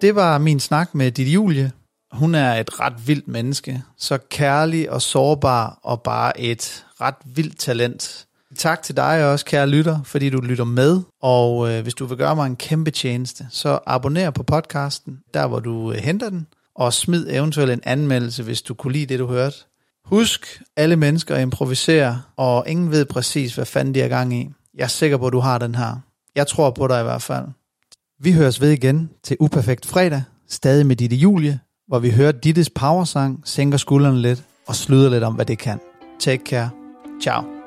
Det var min snak med Ditte Julie. Hun er et ret vildt menneske. Så kærlig og sårbar, og bare et ret vildt talent. Tak til dig også, kære lytter, fordi du lytter med. Og øh, hvis du vil gøre mig en kæmpe tjeneste, så abonner på podcasten, der hvor du øh, henter den. Og smid eventuelt en anmeldelse, hvis du kunne lide det, du hørte. Husk, alle mennesker improviserer, og ingen ved præcis, hvad fanden de er gang i. Jeg er sikker på, at du har den her. Jeg tror på dig i hvert fald. Vi høres ved igen til Uperfekt Fredag, stadig med Ditte Julie, hvor vi hører Dittes powersang, sænker skuldrene lidt og slutter lidt om, hvad det kan. Take care. Ciao.